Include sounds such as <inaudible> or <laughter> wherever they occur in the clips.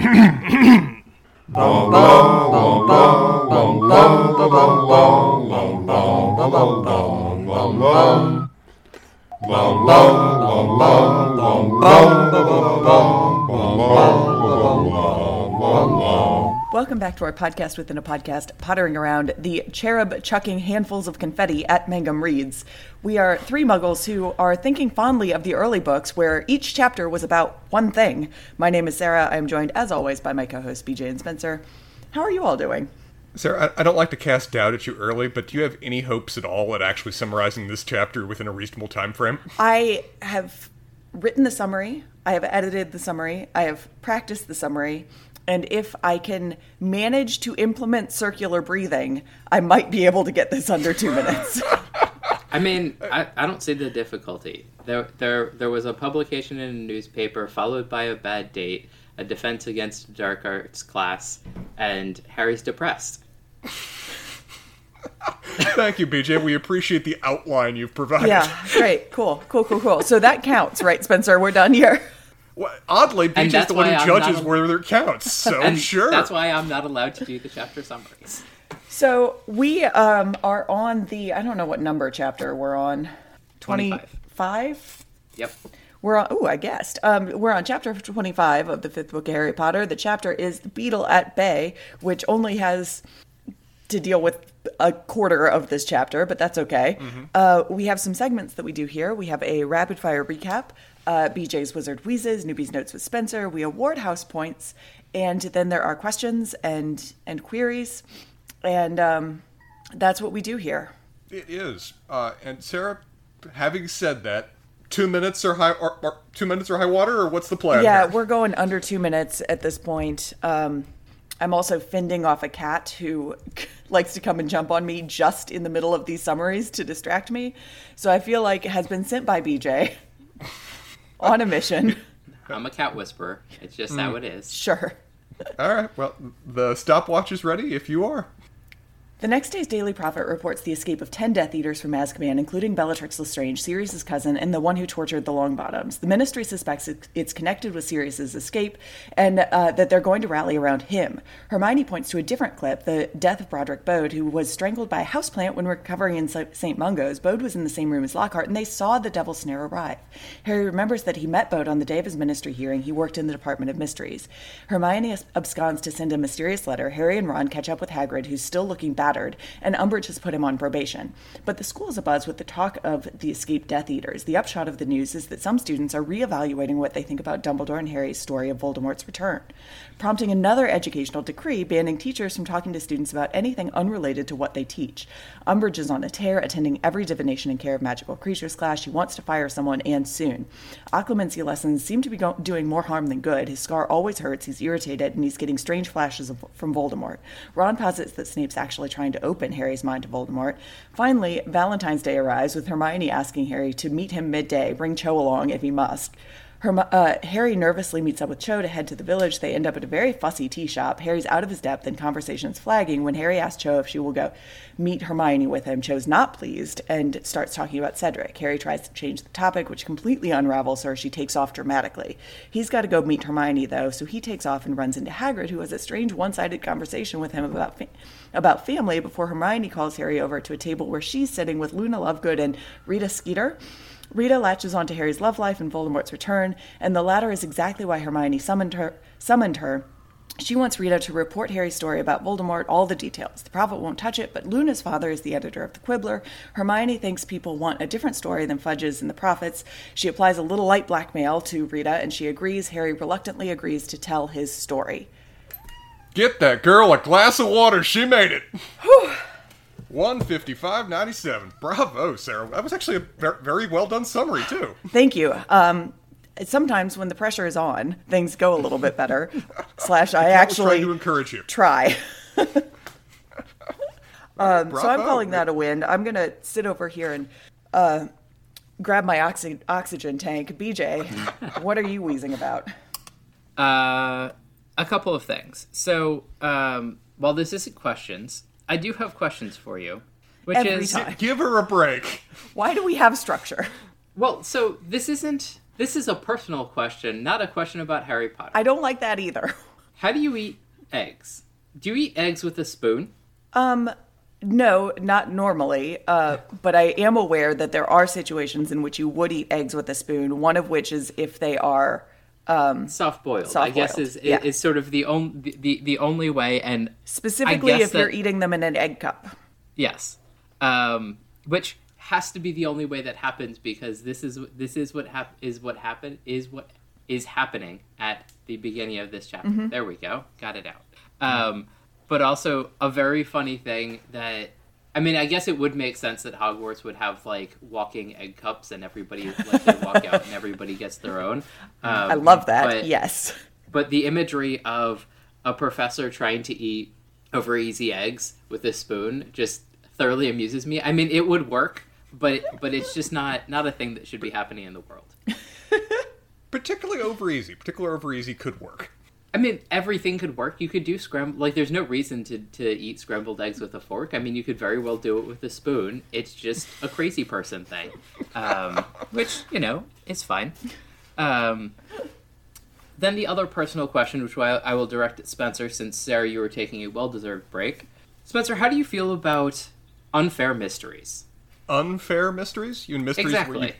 <coughs> Welcome back to our podcast within a podcast, pottering around the cherub chucking handfuls of confetti at Mangum Reads. We are three muggles who are thinking fondly of the early books where each chapter was about one thing. My name is Sarah. I am joined, as always, by my co host BJ and Spencer. How are you all doing? Sarah, I, I don't like to cast doubt at you early, but do you have any hopes at all at actually summarizing this chapter within a reasonable time frame? I have written the summary, I have edited the summary, I have practiced the summary, and if I can manage to implement circular breathing, I might be able to get this under two minutes. <laughs> I mean, I, I don't see the difficulty. There, there, there was a publication in a newspaper, followed by a bad date, a defense against dark arts class, and Harry's depressed. Thank you, BJ. We appreciate the outline you've provided. yeah, great, cool, cool, cool, cool. So that counts, right, Spencer? We're done here. Well, oddly, BJ's that's the one who judges not a- whether it counts, <laughs> so and sure. That's why I'm not allowed to do the chapter summaries. So we um, are on the I don't know what number chapter we're on. 25. 25? Yep. We're on. Oh, I guessed. Um, we're on chapter twenty-five of the fifth book of Harry Potter. The chapter is the Beetle at Bay, which only has to deal with a quarter of this chapter, but that's okay. Uh, we have some segments that we do here. We have a rapid fire recap, uh, BJ's Wizard Wheezes, Newbie's Notes with Spencer. We award house points, and then there are questions and and queries, and um, that's what we do here. It is. Uh, and Sarah, having said that, two minutes or high or, or two minutes or high water, or what's the plan? Yeah, here? we're going under two minutes at this point. Um, I'm also fending off a cat who <laughs> likes to come and jump on me just in the middle of these summaries to distract me. So I feel like it has been sent by BJ <laughs> on a mission. <laughs> I'm a cat whisperer. It's just how hmm. it is. Sure. All right. Well, the stopwatch is ready if you are. The next day's Daily Prophet reports the escape of 10 Death Eaters from Azkaban, including Bellatrix Lestrange, Sirius's cousin, and the one who tortured the Longbottoms. The Ministry suspects it's connected with Sirius's escape and uh, that they're going to rally around him. Hermione points to a different clip, the death of Broderick Bode, who was strangled by a houseplant when recovering in St. Mungo's. Bode was in the same room as Lockhart, and they saw the Devil's Snare arrive. Harry remembers that he met Bode on the day of his ministry hearing. He worked in the Department of Mysteries. Hermione absconds to send a mysterious letter. Harry and Ron catch up with Hagrid, who's still looking battered, and Umbridge has put him on probation. But the school is abuzz with the talk of the escaped Death Eaters. The upshot of the news is that some students are reevaluating what they think about Dumbledore and Harry's story of Voldemort's return, prompting another educational decree banning teachers from talking to students about anything unrelated to what they teach. Umbridge is on a tear, attending every divination and care of magical creatures class. She wants to fire someone, and soon. Occlumency lessons seem to be go- doing more harm than good. His scar always hurts, he's irritated, and he's getting strange flashes of, from Voldemort. Ron posits that Snape's actually trying to open Harry's mind to Voldemort. Finally, Valentine's Day arrives, with Hermione asking Harry to meet him midday, bring Cho along if he must. Herm- uh, Harry nervously meets up with Cho to head to the village. They end up at a very fussy tea shop. Harry's out of his depth and conversation's flagging when Harry asks Cho if she will go meet Hermione with him. Cho's not pleased and starts talking about Cedric. Harry tries to change the topic, which completely unravels her. She takes off dramatically. He's got to go meet Hermione, though, so he takes off and runs into Hagrid, who has a strange one sided conversation with him about, fa- about family before Hermione calls Harry over to a table where she's sitting with Luna Lovegood and Rita Skeeter. Rita latches onto Harry's love life and Voldemort's return, and the latter is exactly why Hermione summoned her. Summoned her. She wants Rita to report Harry's story about Voldemort, all the details. The prophet won't touch it, but Luna's father is the editor of the Quibbler. Hermione thinks people want a different story than Fudge's and the prophet's. She applies a little light blackmail to Rita, and she agrees. Harry reluctantly agrees to tell his story. Get that girl a glass of water. She made it. Whew. 155.97. Bravo, Sarah. That was actually a very well done summary, too. Thank you. Um, sometimes when the pressure is on, things go a little bit better. <laughs> Slash, I actually to encourage you. Try. <laughs> um, so I'm calling that a win. I'm gonna sit over here and uh, grab my oxy- oxygen tank. BJ, <laughs> what are you wheezing about? Uh, a couple of things. So um, while this isn't questions, I do have questions for you. Which Every is time. Give her a break. Why do we have structure? well, so this isn't this is a personal question, not a question about Harry Potter. I don't like that either. <laughs> How do you eat eggs? Do you eat eggs with a spoon? Um, no, not normally. Uh, but I am aware that there are situations in which you would eat eggs with a spoon. One of which is if they are Soft boiled, I guess, is, is yeah. is sort of the only the, the only way. And specifically if you're eating them in an egg cup. Yes, um, which has to be the only way that happens because this is this is what hap- is what happened is what is happening at the beginning of this chapter. There we go, got it out. Um, but also a very funny thing that I mean, I guess it would make sense that Hogwarts would have like walking egg cups and everybody like they walk out and everybody gets their own. <laughs> Um, I love that. but- yes. but the imagery of a professor trying to eat over easy eggs with a spoon just thoroughly amuses me. I mean, it would work, but but it's just not not a thing that should be happening in the world. <laughs> <laughs> Particularly over easy. Particularly over easy could work. I mean, everything could work. You could do scrambled like there's no reason to to eat scrambled eggs with a fork. I mean, you could very well do it with a spoon. It's just a crazy person thing, um, <laughs> which you know is fine. Um, then the other personal question, which I, I will direct at Spencer, since Sarah, you were taking a well-deserved break. Spencer, how do you feel about unfair mysteries? Unfair mysteries? You mean mysteries where Exactly. you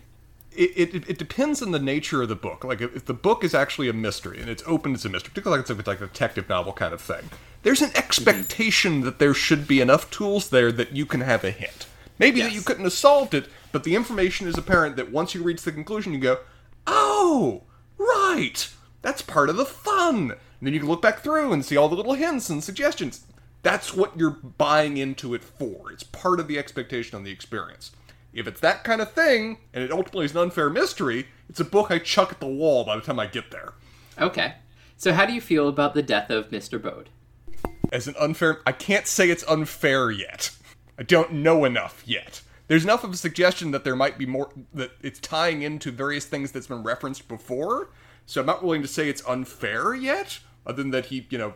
it, it, it depends on the nature of the book. Like if, the book is actually a mystery and it's open as a mystery, particularly like it's like a detective novel kind of thing, there's an expectation that there should be enough tools there that you can have a hint. Maybe that you couldn't have solved it, but the information is apparent that once you reach the conclusion, you go, "Oh, right, that's part of the fun." And then you can look back through and see all the little hints and suggestions. That's what you're buying into it for. It's part of the expectation on the experience. If it's that kind of thing, and it ultimately is an unfair mystery, it's a book I chuck at the wall by the time I get there. Okay. So how do you feel about the death of Mr. Bode? As an unfair, I can't say it's unfair yet. I don't know enough yet. There's enough of a suggestion that there might be more, that it's tying into various things that's been referenced before, so I'm not willing to say it's unfair yet, other than that he, you know,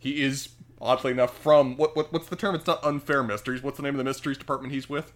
he is, oddly enough, from, what, what what's the term? It's not unfair mysteries. What's the name of the mysteries department he's with?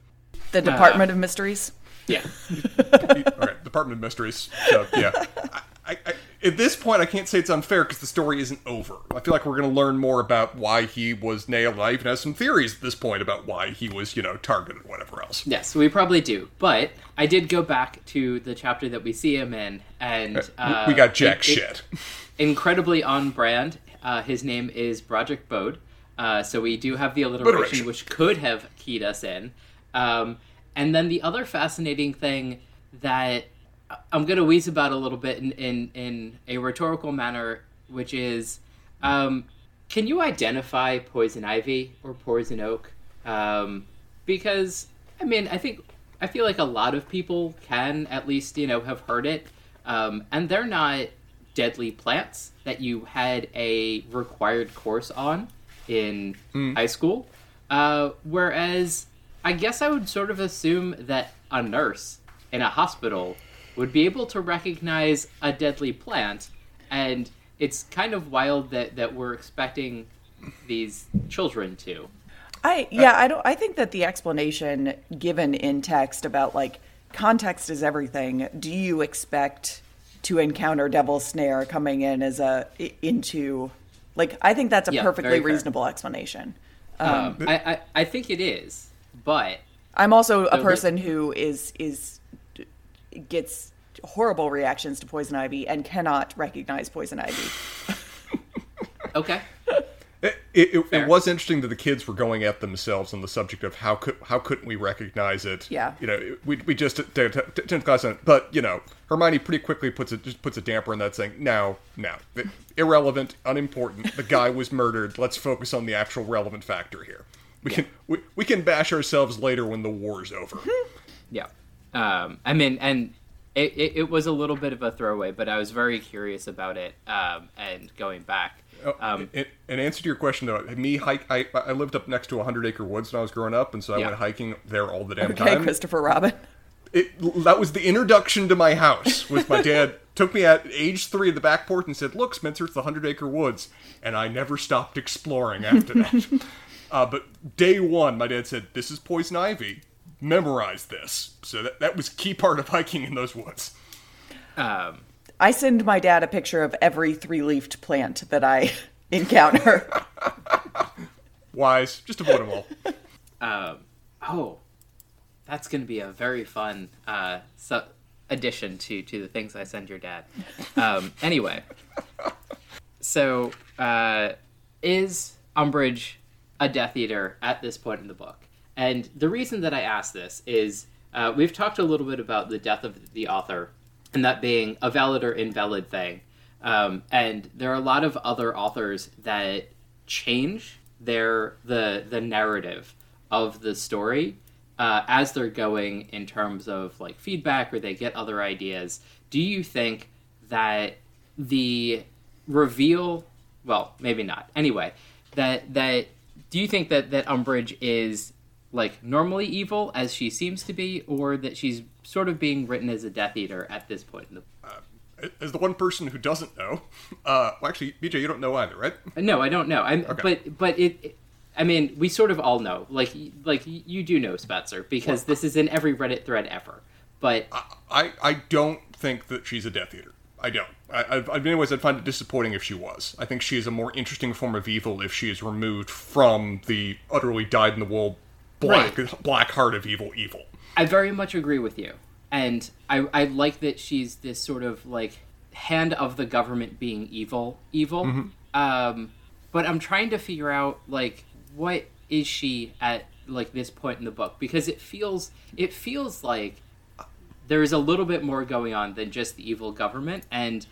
The Department of Mysteries. Yeah. <laughs> All right, Department of Mysteries. So yeah, I, I, I, at this point, I can't say it's unfair because the story isn't over. I feel like we're going to learn more about why he was nailed. And I even have some theories at this point about why he was, you know, targeted, whatever else. Yes, we probably do. But I did go back to the chapter that we see him in, and uh, we got jack it- it- shit. <laughs> incredibly on brand. Uh, his name is Broderick Bode. Uh, so we do have the alliteration, Alliteration. which could have keyed us in. Um, and then the other fascinating thing that I'm going to wheeze about a little bit in, in, in a rhetorical manner, which is um, can you identify poison ivy or poison oak? Um, because, I mean, I think, I feel like a lot of people can at least, you know, have heard it. Um, and they're not deadly plants that you had a required course on in high school. Uh, whereas I guess I would sort of assume that a nurse in a hospital would be able to recognize a deadly plant, and it's kind of wild that, that we're expecting these children to. I yeah, I don't I think that the explanation given in text about like context is everything. Do you expect to encounter Devil's Snare coming in as a into like I think that's a Yeah, perfectly fair. reasonable explanation. Um, I, I, I think it is, but I'm also a So person who is is gets horrible reactions to poison ivy and cannot recognize poison ivy. <laughs> okay. It, it, it, was interesting that the kids were going at themselves on the subject of how could how couldn't we recognize it? Yeah. you know, we, we just tenth class on it, but you know, Hermione pretty quickly puts it just puts a damper on that, saying, "No, no, it- irrelevant, unimportant. The guy was murdered. Let's focus on the actual relevant factor here. We can we, we can bash ourselves later when the war's over." <laughs> Yeah. Um, I mean, and it, it, it was a little bit of a throwaway, but I was very curious about it um, and going back. Um, in, in answer to your question, though, me hike. I, I lived up next to a hundred acre woods when I was growing up, and so I Yeah. went hiking there all the damn time. <laughs> Okay, time. Christopher Robin. it, that was the introduction to my house. Was my dad <laughs> took me at age three at the back porch and said, "Look, Spencer, it's the Hundred Acre Woods," and I never stopped exploring after that. Uh, but day one, my dad said, "This is poison ivy. Memorize this." So that that was key part of hiking in those woods. um, I send my dad a picture of every three-leafed plant that I <laughs> encounter. <laughs> Wise, just avoid them all. Um, oh, that's going to be a very fun uh, su- addition to to the things I send your dad. Um, anyway, <laughs> so uh, is Umbridge a Death Eater at this point in the book? And the reason that I ask this is uh, we've talked a little bit about the death of the author and that being a valid or invalid thing. Um, and there are a lot of other authors that change their the the narrative of the story uh, as they're going in terms of like feedback or they get other ideas. Do you think that the reveal? Well, maybe not. Anyway, that that do you think that that Umbridge is like normally evil as she seems to be, or that she's sort of being written as a Death Eater at this point in the As the one person who doesn't know, <laughs> uh, well, actually, BJ, you don't know either, right? No, I don't know. I'm, Okay. but but it, it- I mean, we sort of all know. Like like you do know Spencer because this is in every Reddit thread ever. But I, I don't think that she's a Death Eater. I don't. I, I've, I've, anyways, I'd find it disappointing if she was. I think she is a more interesting form of evil if she is removed from the utterly dyed-in-the-wool black, black heart of evil evil. I very much agree with you, and I I like that she's this sort of like hand of the government being evil evil. Um, but I'm trying to figure out like what is she at like this point in the book because it feels it feels like there is a little bit more going on than just the evil government and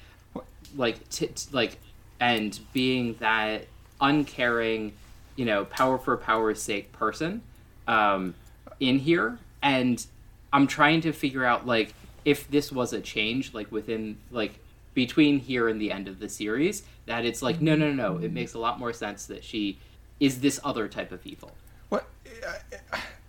like t- t- like and being that uncaring you know power for power's sake person um in here and i'm trying to figure out like if this was a change like within like between here and the end of the series that it's like no no no no. it makes a lot more sense that she is this other type of evil What?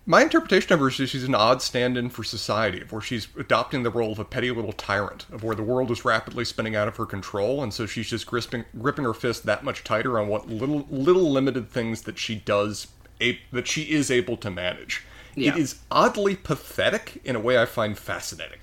My interpretation of her is that she's an odd stand-in for society, of where she's adopting the role of a petty little tyrant, of where the world is rapidly spinning out of her control, and so she's just gripping, gripping her fist that much tighter on what little, little limited things that she does, a, that she is able to manage. Yeah. It is oddly pathetic in a way I find fascinating.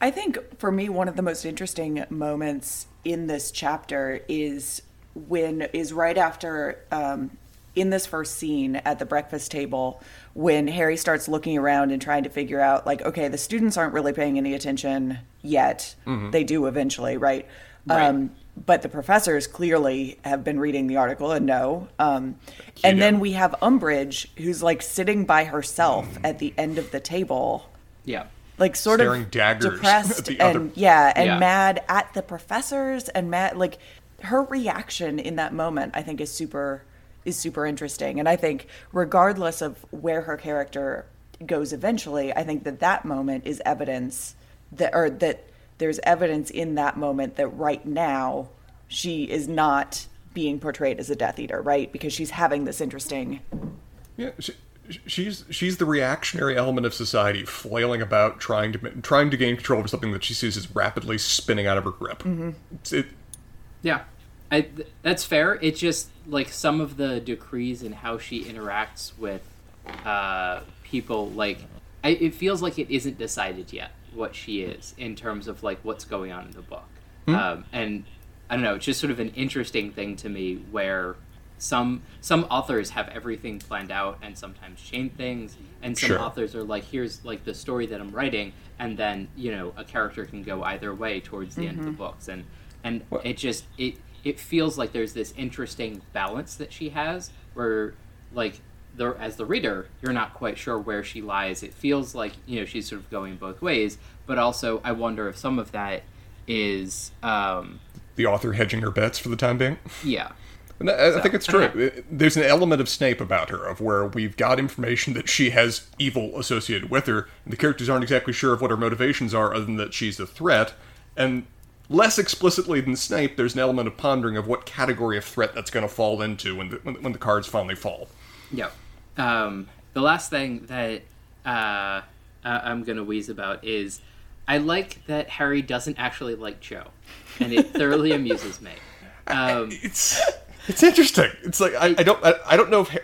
I think for me, one of the most interesting moments in this chapter is when is right after um, in this first scene at the breakfast table when Harry starts looking around and trying to figure out like, okay, the students aren't really paying any attention yet. They do eventually, right? Right. Um, but the professors clearly have been reading the article and know. Um, and then we have Umbridge, who's like sitting by herself at the end of the table yeah like sort Staring of daggers depressed and other- yeah and Yeah. mad at the professors and mad like her reaction in that moment i think is super is super interesting. And i think regardless of where her character goes eventually i think that that moment is evidence that or that there's evidence in that moment that right now she is not being portrayed as a death eater right? Because she's having this interesting Yeah, she, she's she's the reactionary element of society, flailing about, trying to trying to gain control over something that she sees as rapidly spinning out of her grip. Mm-hmm. It's, it, Yeah, I, th- that's fair. It's just like some of the decrees and how she interacts with uh, people. Like, I, it feels like it isn't decided yet what she is in terms of like what's going on in the book. Um, and I don't know. It's just sort of an interesting thing to me where some some authors have everything planned out and sometimes change things, and some Sure. authors are like, here's like the story that I'm writing, and then you know a character can go either way towards the end of the books, and and it just it it feels like there's this interesting balance that she has where like the as the reader you're not quite sure where she lies it feels like you know she's sort of going both ways but also i wonder if some of that is um the author hedging her bets for the time being. yeah <laughs> And I, I think it's true. <laughs> There's an element of Snape about her, of where we've got information that she has evil associated with her, and the characters aren't exactly sure of what her motivations are, other than that she's a threat. And less explicitly than Snape, there's an element of pondering of what category of threat that's going to fall into when the, when, when the cards finally fall. yeah um the last thing that uh i'm gonna wheeze about is i like that harry doesn't actually like cho and it thoroughly <laughs> amuses me um It's it's interesting. It's like I, I don't I, I don't know if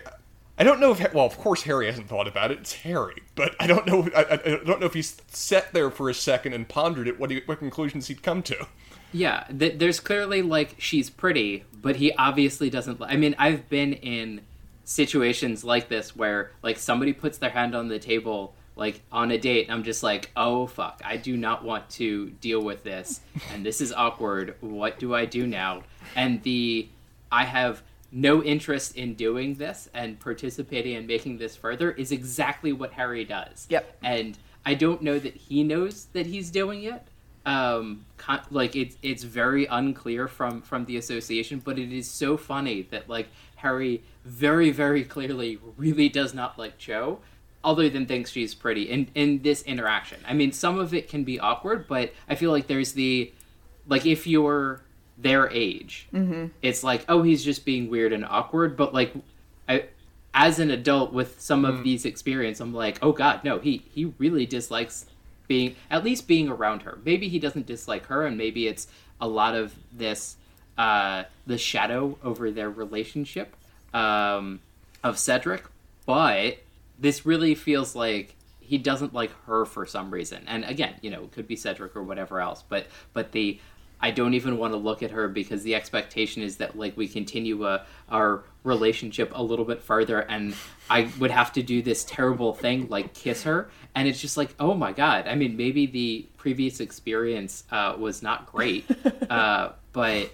I don't know if well of course Harry hasn't thought about it. It's Harry, but I don't know I, I don't know if he's sat there for a second and pondered it. What he, what conclusions he'd come to. Yeah, th- there's clearly like she's pretty, but he obviously doesn't. li- I mean, I've been in situations like this where like somebody puts their hand on the table like on a date I'm just like, "Oh fuck, I do not want to deal with this and this is awkward. What do I do now?" And the I have no interest in doing this and participating and making this further is exactly what Harry does. Yep. And I don't know that he knows that he's doing it. Um, con- like it's it's very unclear from from the association, but it is so funny that like Harry very very clearly really does not like Cho, other than thinks she's pretty in in this interaction. I mean, some of it can be awkward, but I feel like there's the like if you're their age, it's like oh he's just being weird and awkward, but like I as an adult with some of these experience, I'm like, oh god, no, he he really dislikes being at least being around her. Maybe he doesn't dislike her, and maybe it's a lot of this uh, the shadow over their relationship um, of Cedric. But this really feels like he doesn't like her for some reason. And again, you know, it could be Cedric or whatever else. But but the I don't even want to look at her because the expectation is that like we continue uh, our relationship a little bit further, and I would have to do this terrible thing like kiss her, and it's just like oh my god. I mean, maybe the previous experience uh, was not great, <laughs> uh, but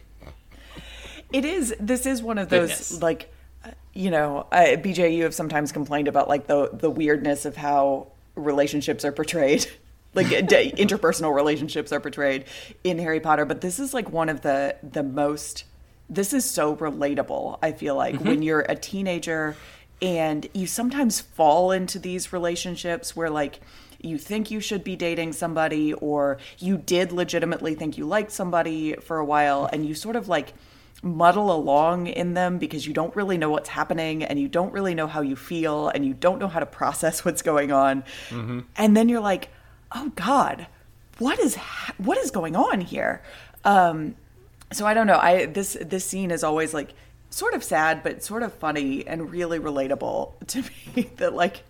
It is. This is one of those Goodness. like, uh, you know, uh, BJ. You have sometimes complained about like the the weirdness of how relationships are portrayed, like d- interpersonal relationships are portrayed in Harry Potter. But this is like one of the the most. This is so relatable. I feel like mm-hmm. when you're a teenager and you sometimes fall into these relationships where like you think you should be dating somebody or you did legitimately think you liked somebody for a while and you sort of like muddle along in them because you don't really know what's happening and you don't really know how you feel and you don't know how to process <laughs> what's going on mm-hmm. and then you're like oh god what is ha- what is going on here um so i don't know i this this scene is always like sort of sad but sort of funny and really relatable to <laughs> me that like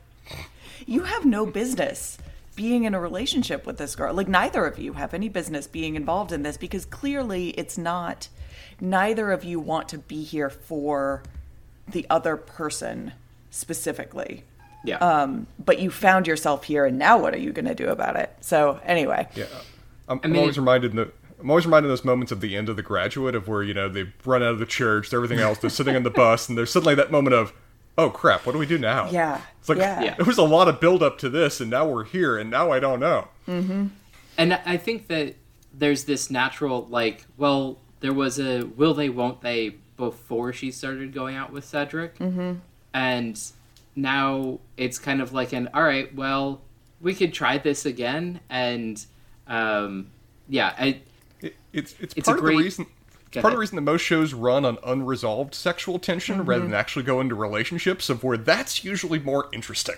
you have no business being in a relationship with this girl. Like neither of you have any business being involved in this because clearly it's not neither of you want to be here for the other person specifically. Yeah. Um, but you found yourself here and now what are you going to do about it? So anyway. Yeah, I'm, I'm always reminded. No, I'm always reminded of those moments of the end of The Graduate, of where you know they run out of the church, everything else. They're sitting on the <laughs> bus, and there's suddenly that moment of, oh crap, what do we do now? Yeah, it's like yeah. Yeah. there was a lot of build up to this, and now we're here, and now I don't know. Hmm. and I think that there's this natural like, well, there was a will they won't they before she started going out with Cedric, mm-hmm. and now it's kind of like an all right, well, we could try this again, and um, yeah, I, It, it's it's, It's part a of great- the reason. Go Part of the reason that most shows run on unresolved sexual tension rather than actually go into relationships, of where that's usually more interesting.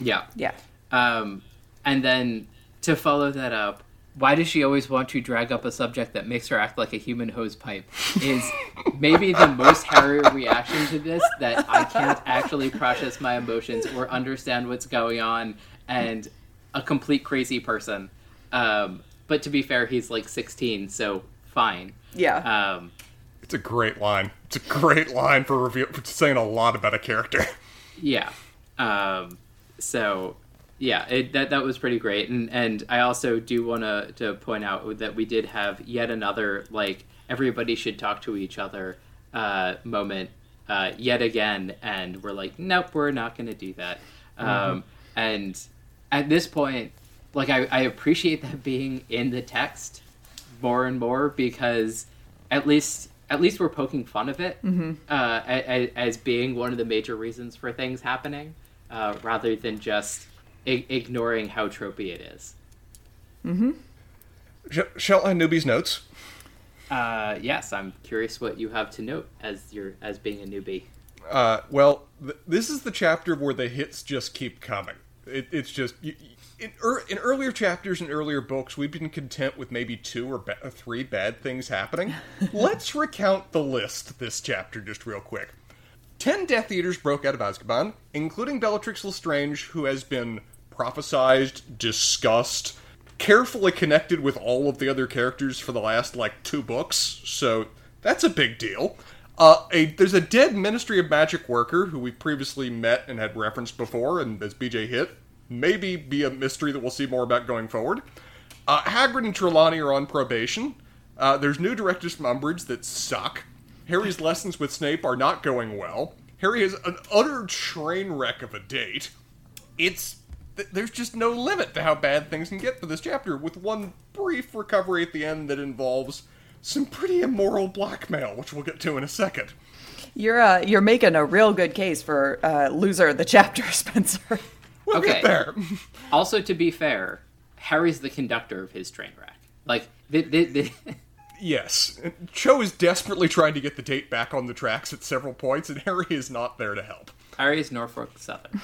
yeah, Yeah. Um, and then to follow that up, why does she always want to drag up a subject that makes her act like a human hose pipe? Is maybe the most Harry reaction to this that I can't actually process my emotions or understand what's going on, and a complete crazy person. Um, but to be fair, he's like 16, so fine. Yeah. Um, It's a great line. It's a great line for reveal for saying a lot about a character. Yeah. Um, so yeah, it, that that was pretty great, and and I also do want to to point out that we did have yet another like everybody should talk to each other uh, moment uh, yet again, and we're like, nope, we're not going to do that. Um, and at this point, like I, I appreciate that being in the text more and more because at least at least we're poking fun of it uh, as, as being one of the major reasons for things happening, uh, rather than just I- ignoring how tropey it is. Sh- shall I newbie's notes? Uh, yes, I'm curious what you have to note as you're as being a newbie. Uh, well, th- this is the chapter where the hits just keep coming. It, it's just you, you- in, er, in earlier chapters and earlier books, we've been content with maybe two or ba- or three bad things happening. <laughs> Let's recount the list this chapter just real quick. Ten Death Eaters broke out of Azkaban, including Bellatrix Lestrange, who has been prophesized, discussed, carefully connected with all of the other characters for the last like two books, so that's a big deal. Uh, a, there's a dead Ministry of Magic worker who we previously met and had referenced before, and as BJ hit, maybe be a mystery that we'll see more about going forward. Uh, Hagrid and Trelawney are on probation. Uh, there's new directives from Umbridge that suck. Harry's lessons with Snape are not going well. Harry has an utter train wreck of a date. It's th- there's just no limit to how bad things can get for this chapter, with one brief recovery at the end that involves some pretty immoral blackmail, which we'll get to in a second. You're uh, you're making a real good case for uh, loser of the chapter, <laughs> Spencer. We'll Okay. get there. <laughs> Also, to be fair, Harry's the conductor of his train wreck. Like, the, the, the, <laughs> yes, Cho is desperately trying to get the date back on the tracks at several points, and Harry is not there to help. Harry's Norfolk Southern.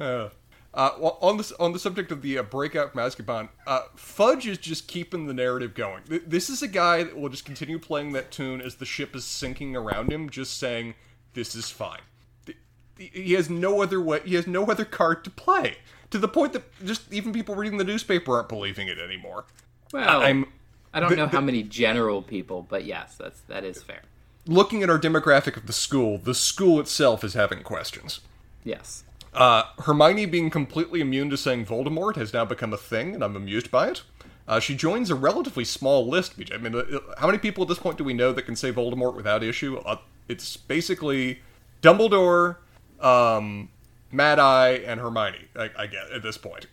uh, well, on the on the subject of the uh, breakout from Azkaban, uh, Fudge is just keeping the narrative going. Th- This is a guy that will just continue playing that tune as the ship is sinking around him, just saying, "This is fine." Th- He has no other way. He has no other card to play. To the point that just even people reading the newspaper aren't believing it anymore. Well, I'm I don't the- know the- how many general people, but yes, that's that is fair. looking at our demographic of the school. The school itself is having questions. Yes. Uh, Hermione being completely immune to saying Voldemort has now become a thing, and I'm amused by it. Uh, she joins a relatively small list, BJ. I mean, uh, how many people at this point do we know that can say Voldemort without issue? Uh, it's basically Dumbledore, um, Mad Eye, and Hermione, I, I get, at this point.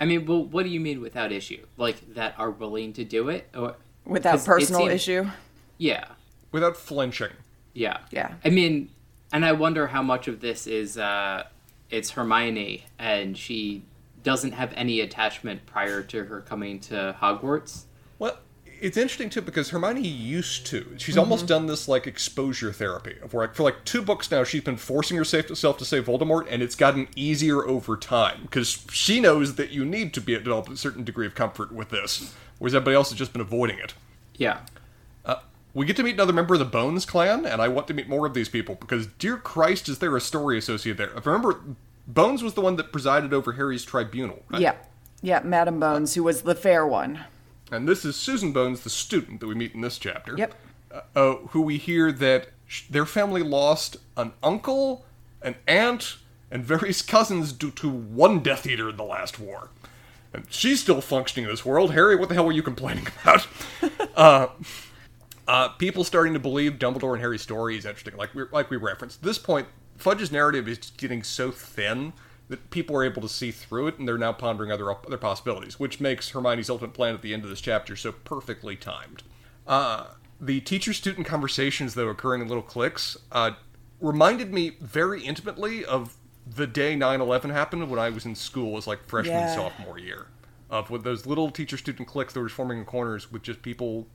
I mean, well, what do you mean without issue? Like that are willing to do it, or Without 'cause it personal seems- issue. Yeah, Without flinching. yeah, Yeah. I mean, and I wonder how much of this is uh, it's Hermione, and she doesn't have any attachment prior to her coming to Hogwarts. Well, it's interesting too because Hermione used to. She's mm-hmm. almost done this like exposure therapy of where for like two books now she's been forcing herself to say Voldemort, and it's gotten easier over time because she knows that you need to be develop a certain degree of comfort with this, whereas everybody else has just been avoiding it. Yeah, We get to meet another member of the Bones clan, and I want to meet more of these people because, dear Christ, is there a story associated there? If I remember, Bones was the one that presided over Harry's tribunal. right? Yeah. Yeah, Madam Bones, who was the fair one. And this is Susan Bones, the student that we meet in this chapter. Yep. Uh, uh, who we hear that sh- their family lost an uncle, an aunt, and various cousins due to one Death Eater in the last war. And she's still functioning in this world. Harry, what the hell were you complaining <laughs> about? uh, uh, people starting to believe Dumbledore and Harry's story is interesting. Like we like we referenced, at this point, Fudge's narrative is getting so thin that people are able to see through it, and they're now pondering other other possibilities, which makes Hermione's ultimate plan at the end of this chapter so perfectly timed. Uh, the teacher-student conversations, though, occurring in little cliques, uh, reminded me very intimately of the day 9-11 happened when I was in school as like freshman Yeah. sophomore year. Of with those little teacher-student cliques that were forming in corners with just people.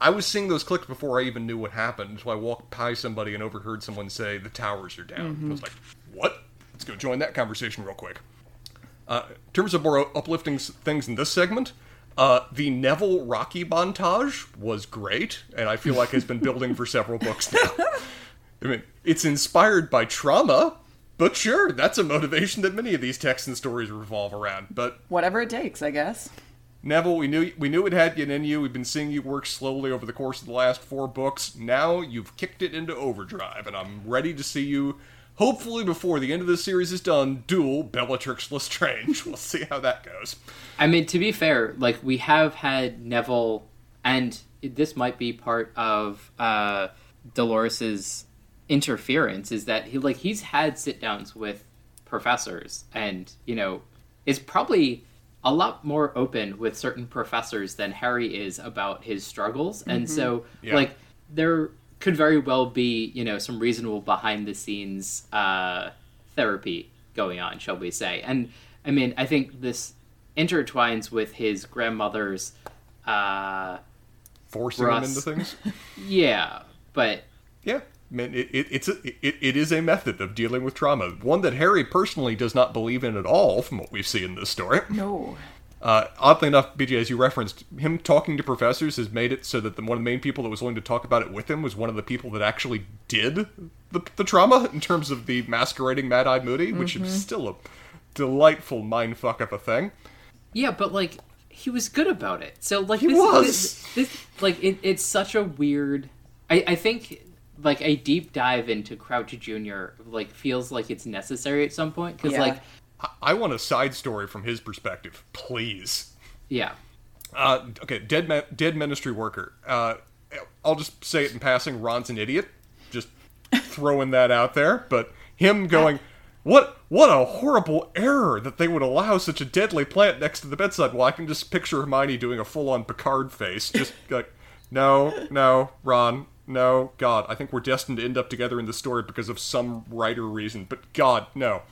I- was seeing those clicks before I even knew what happened. So I walked by somebody and overheard someone say, "The towers are down." I was like, "What? Let's go join that conversation real quick." Uh, in terms of more uplifting things in this segment, uh, the Neville Rocky montage was great, and I feel like it's been building for several books now. I mean, it's inspired by trauma, but sure, that's a motivation that many of these texts and stories revolve around. But Whatever it takes, I guess. Neville, we knew we knew it had it in you. We've been seeing you work slowly over the course of the last four books. Now you've kicked it into overdrive, and I'm ready to see you. Hopefully, before the end of this series is done, duel Bellatrix Lestrange. <laughs> we'll see how that goes. I mean, to be fair, like we have had Neville, and this might be part of uh, Dolores's interference. Is that he like he's had sit downs with professors, and you know, is probably a lot more open with certain professors than Harry is about his struggles, and so Yeah. like there could very well be you know some reasonable behind the scenes uh, therapy going on, shall we say? And I mean, I think this intertwines with his grandmother's. Uh, Forcing Russ. him into things. <laughs> yeah, but Yeah, man, it, it, it's a, it, it is a method of dealing with trauma. One that Harry personally does not believe in at all, from what we see in this story. No. Uh, oddly enough, BJ, as you referenced, him talking to professors has made it so that the, one of the main people that was willing to talk about it with him was one of the people that actually did the, the trauma in terms of the masquerading Mad Eye Moody, which is still a delightful mindfuck of a thing. yeah, but like he was good about it. So like He this, was. This, this, like it, it's such a weird. I, I think like a deep dive into Crouch Jr. like feels like it's necessary at some point because Yeah. like I, I want a side story from his perspective, please. yeah Uh, okay, dead ma- dead ministry worker. Uh, I'll just say it in passing. Ron's an idiot. Just throwing that out there. But him going, what what a horrible error that they would allow such a deadly plant next to the bedside. Well, I can just picture Hermione doing a full on Picard face, just like, no, no, Ron. No, God, I think we're destined to end up together in the story because of some writer reason. But God, no.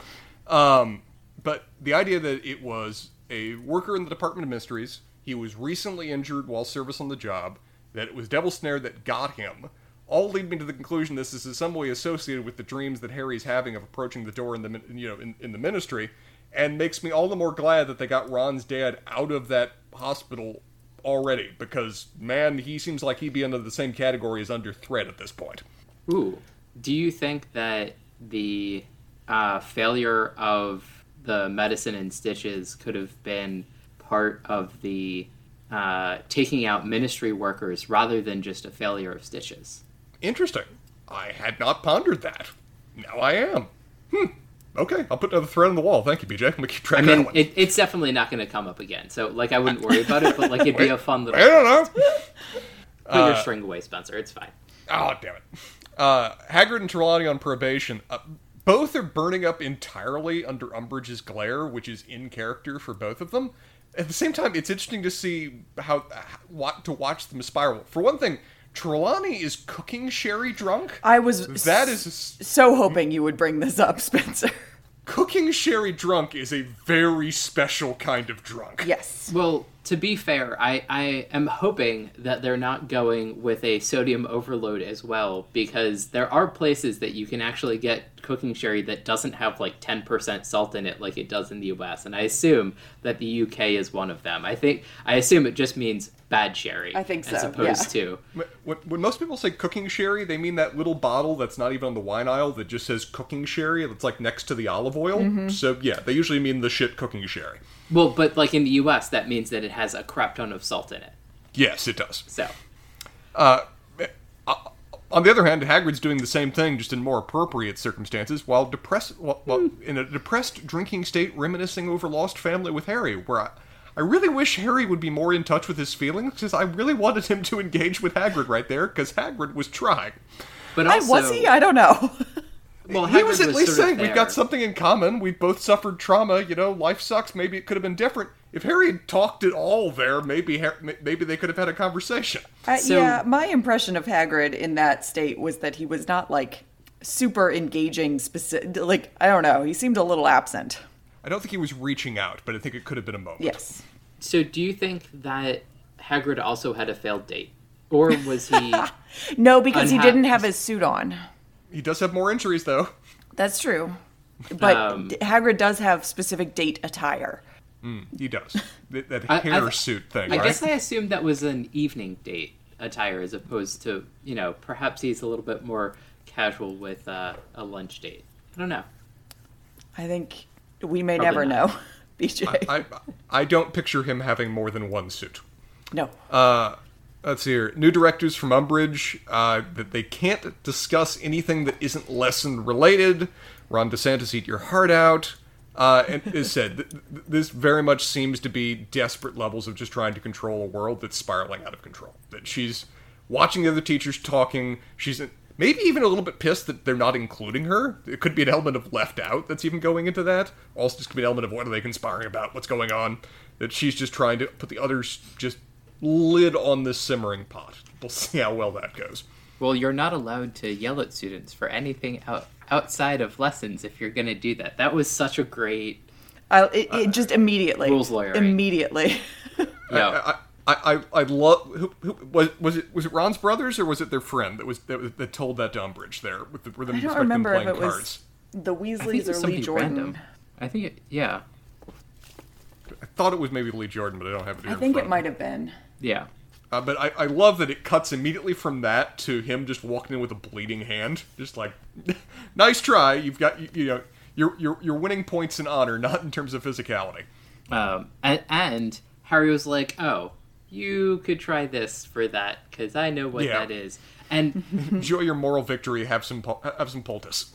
Um, but the idea that it was a worker in the Department of Mysteries, he was recently injured while service on the job, that it was Devil Snare that got him, all lead me to the conclusion this is in some way associated with the dreams that Harry's having of approaching the door in the you know in, in the ministry, and makes me all the more glad that they got Ron's dad out of that hospital already because man, he seems like he'd be under the same category as under threat at this point. Ooh, do you think that the uh, failure of the medicine and stitches could have been part of the uh, taking out ministry workers rather than just a failure of stitches? Interesting. I had not pondered that. Now I am. Hmm. Okay, I'll put another thread on the wall. Thank you, BJ. I'm gonna keep track I of that mean, one. it, it's definitely not going to come up again. So, like, I wouldn't worry about it, but like, it'd be a fun little. I don't know. <laughs> Put your string away, Spencer. It's fine. Oh, damn it. Uh, Hagrid and Trelawney on probation. Uh, both are burning up entirely under Umbridge's glare, which is in character for both of them. At the same time, it's interesting to see how, what to watch them spiral. For one thing, Trelawney is cooking Sherry drunk. I was that is s- so hoping you would bring this up, <laughs> Spencer. cooking Sherry drunk is a very special kind of drunk. yes. Well, to be fair, I, I am hoping that they're not going with a sodium overload as well, because there are places that you can actually get cooking sherry that doesn't have like 10% salt in it like it does in the US. And I assume that the UK is one of them. I think, I assume it just means bad sherry. I think so. As opposed yeah. to. When, when most people say cooking sherry, they mean that little bottle that's not even on the wine aisle that just says cooking sherry that's like next to the olive oil. Mm-hmm. So yeah, they usually mean the shit cooking sherry. Well, but like in the US, that means that it has a crap ton of salt in it. Yes, it does. So. Uh, uh, on the other hand, Hagrid's doing the same thing, just in more appropriate circumstances, while depressed, while, while hmm. in a depressed drinking state, reminiscing over lost family with Harry. Where I, I really wish Harry would be more in touch with his feelings, because I really wanted him to engage with Hagrid right there, because Hagrid was trying. But I, was he? I don't know. <laughs> well, he Hagrid was at least saying we've got something in common. We've both suffered trauma. You know, life sucks. Maybe it could have been different. If Harry had talked at all there, maybe maybe they could have had a conversation. Uh, So- yeah, my impression of Hagrid in that state was that he was not like super engaging. Specific, like I don't know. He seemed a little absent. I don't think he was reaching out, but I think it could have been a moment. Yes. So, do you think that Hagrid also had a failed date, or was he? <laughs> No, because he didn't have his suit on. He does have more injuries, though. That's true. But Um, Hagrid does have specific date attire. He does. <laughs> that that I- I hair th- suit thing, I right? guess I assumed that was an evening date attire, as opposed to you know perhaps he's a little bit more casual with uh, a lunch date. I don't know. I think we may Probably never not. know. <laughs> BJ. I, I don't picture him having more than one suit. no. Uh, let's see here. New directors from Umbridge uh, that they can't discuss anything that isn't lesson related. Ron DeSantis, eat your heart out. Uh, and as said, th- th- this very much seems to be desperate levels of just trying to control a world that's spiraling out of control. That she's watching the other teachers talking. She's maybe even a little bit pissed that they're not including her. It could be an element of left out that's even going into that. Also, just could be an element of what are they conspiring about? What's going on? That she's just trying to put the others just lid on this simmering pot. We'll see how well that goes. Well, you're not allowed to yell at students for anything out, outside of lessons if you're going to do that. That was such a great. I, it, it uh, just immediately. rules lawyer. Immediately. <laughs> Yeah. I, I, I, I love. Who, who was was it? Was it Ron's brothers or was it their friend that was that, that told that to Umbridge there with the, with them I don't remember if playing it was cards? the I think it Weasleys or Lee Jordan. random. I think it, yeah, I thought it was maybe Lee Jordan, but I don't have it here. I think it might have been. Yeah. Uh, but I, I love that it cuts immediately from that to him just walking in with a bleeding hand, just like, <laughs> nice try. You've got you, you know you're you're you're winning points in honor, not in terms of physicality. Um, and, and Harry was like, "Oh, you could try this for that because I know what Yeah. that is." And <laughs> Enjoy your moral victory. Have some have some poultice.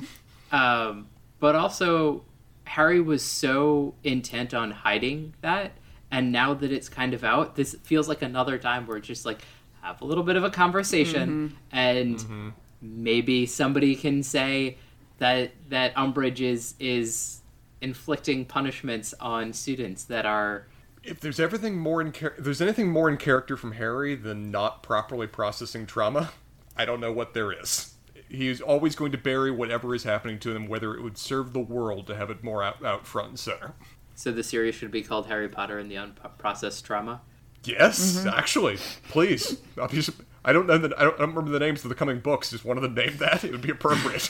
um, but also, Harry was so intent on hiding that, and now that it's kind of out, this feels like another time where it's just like have a little bit of a conversation, mm-hmm. and mm-hmm. maybe somebody can say that that Umbridge is is inflicting punishments on students that are If there's everything more in char- if there's anything more in character from Harry than not properly processing trauma, I don't know what there is. He's always going to bury whatever is happening to him, whether it would serve the world to have it more out, out front and center. So the series should be called Harry Potter and the Unprocessed Trauma. Yes, actually, please. Obviously, I don't know that I don't, I don't remember the names of the coming books. Just one of them name that <laughs> it would be appropriate.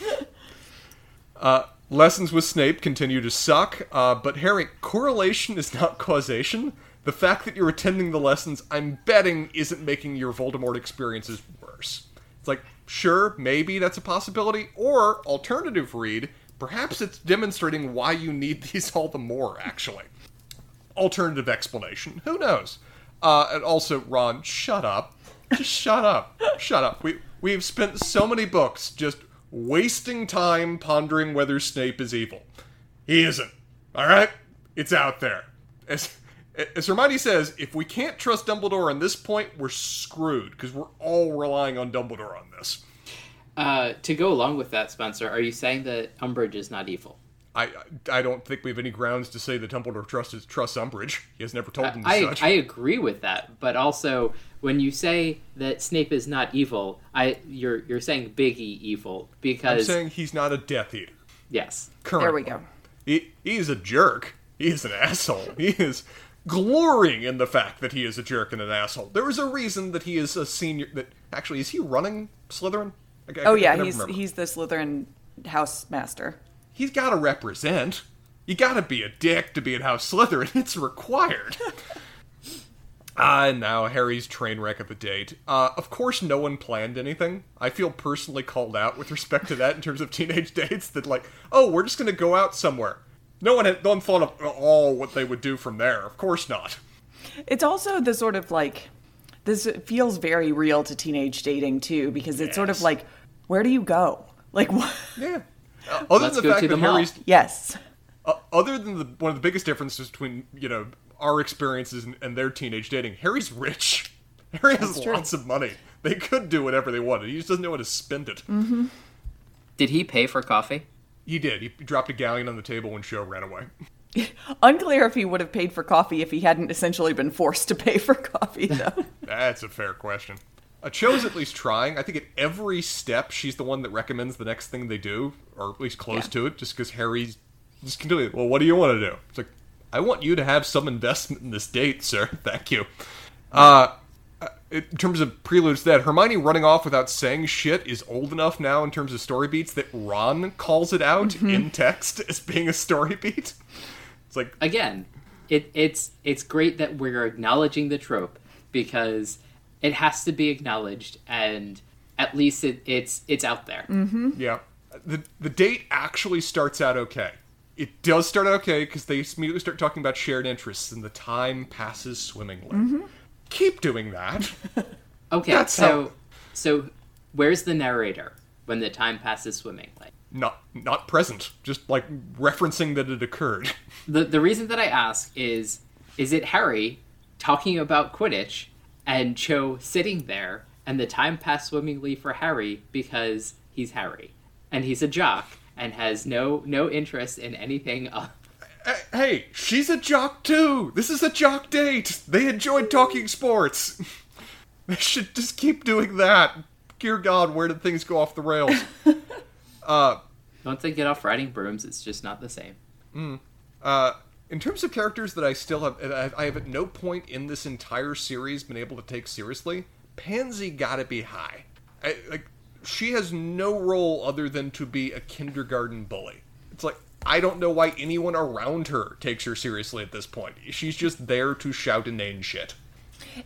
<laughs> uh, lessons with Snape continue to suck, uh, but Harry, correlation is not causation. The fact that you're attending the lessons, I'm betting, isn't making your Voldemort experiences worse. It's like, sure, maybe that's a possibility, or alternative read, perhaps it's demonstrating why you need these all the more. Actually alternative explanation. Who knows? Uh, and also, Ron, shut up. Just shut up. Shut up. We we've spent so many books just wasting time pondering whether Snape is evil. He isn't. All right, it's out there. As as Hermione says, if we can't trust Dumbledore on this point, we're screwed because we're all relying on Dumbledore on this. Uh, to go along with that, Spencer, are you saying that Umbridge is not evil? I I don't think we have any grounds to say that Dumbledore trusts trusts Umbridge. He has never told him I, such. I agree with that, but also when you say that Snape is not evil, I you're you're saying Big E evil I'm saying he's not a Death Eater. yes, Currently. There we go. He, he is a jerk. He is an <laughs> asshole. He is glorying in the fact that he is a jerk and an asshole. There is a reason that he is a senior. That actually is he running Slytherin? I, I- Oh I yeah, never he's remember. he's the Slytherin house master. he's got to represent. You got to be a dick to be in House Slytherin. <laughs> It's required. <laughs> Ah, and now Harry's train wreck of a date. Uh, of course, no one planned anything. I feel personally called out with respect to that in terms of teenage <laughs> dates. That like, oh, we're just gonna go out somewhere. No one had, no one thought of all what they would do from there. Of course not. It's also the sort of like this feels very real to teenage dating too because it's sort of like where do you go? Like what? Yeah. Uh, other Let's than the go fact to that the mall. Harry's Yes. uh, other than the one of the biggest differences between you know our experiences and, and their teenage dating, Harry's rich. <laughs> Harry has true. lots of money. They could do whatever they wanted. He just doesn't know how to spend it. did he pay for coffee? He did. He dropped a galleon on the table when Cho ran away. <laughs> Unclear if he would have paid for coffee if he hadn't essentially been forced to pay for coffee though. <laughs> That's a fair question. Uh, Cho's at least trying. I think at every step, she's the one that recommends the next thing they do, or at least close Yeah. to it, just because Harry's just continually, well, what do you want to do? It's like, I want you to have some investment in this date, sir. <laughs> Thank you. Uh, uh, in terms of preludes to that, Hermione running off without saying shit is old enough now in terms of story beats that Ron calls it out in text as being a story beat. It's like, Again, it, it's it's great that we're acknowledging the trope because it has to be acknowledged, and at least it, it's it's out there. Mm-hmm. Yeah. The the date actually starts out okay. It does start out okay because they immediately start talking about shared interests and the time passes swimmingly. Mm-hmm. Keep doing that. <laughs> Okay, That's so how- so where's the narrator when the time passes swimmingly? Not not present. Just like referencing that it occurred. <laughs> The the reason that I ask is is it Harry talking about Quidditch and Cho sitting there and the time passed swimmingly for Harry because he's Harry and he's a jock and has no no interest in anything <laughs> hey, she's a jock too. This is a jock date. They enjoyed talking sports. <laughs> They should just keep doing that. Dear God, where did things go off the rails? Once they get off riding brooms it's just not the same. Uh, in terms of characters that I still have, I I have at no point in this entire series been able to take seriously. Pansy gotta be high. I, like, she has no role other than to be a kindergarten bully. It's like I don't know why anyone around her takes her seriously at this point. She's just there to shout inane shit.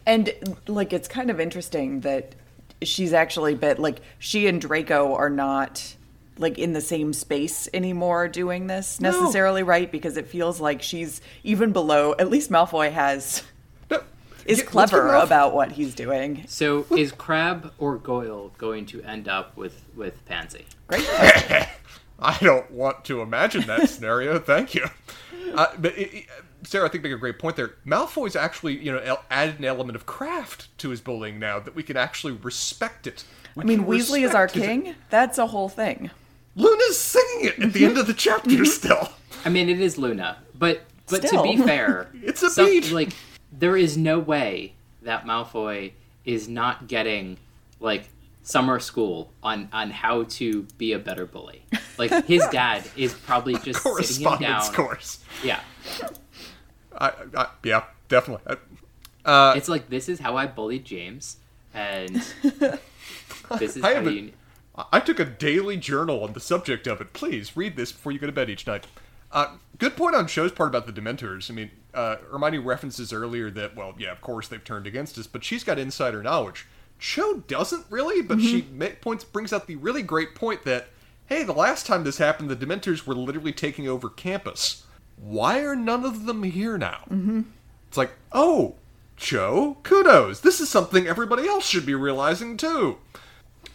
And like it's kind of interesting that she's actually been like she and Draco are not like in the same space anymore doing this necessarily, right? Because it feels like she's even below. At least Malfoy has No, is yeah, clever about what he's doing. So is Crabbe or Goyle going to end up with with Pansy? Great. <laughs> I don't want to imagine that scenario. <laughs> Thank you. Uh, but it, it- Sarah, I think make a great point there. Malfoy's actually, you know, el- added an element of craft to his bullying now that we can actually respect it. We I mean, Weasley is our respect his- king. That's a whole thing. Luna's singing it at the end of the chapter still. I mean, it is Luna, but but Still. to be <laughs> fair, It's a some- beat. Like there is no way that Malfoy is not getting like summer school on on how to be a better bully. Like his <laughs> dad is probably just sitting him Correspondence down. course. Yeah, I, I, yeah, definitely. Uh, it's like this is how I bullied James, and <laughs> this is I how haven't- you. I took a daily journal on the subject of it. Please read this before you go to bed each night. Uh, good point on Cho's part about the Dementors. I mean, uh, Hermione references earlier that, well, yeah, of course they've turned against us, but she's got insider knowledge. Cho doesn't really, but she ma- points brings out the really great point that, hey, the last time this happened, the Dementors were literally taking over campus. Why are none of them here now? Mm-hmm. It's like, oh, Cho, kudos. This is something everybody else should be realizing too.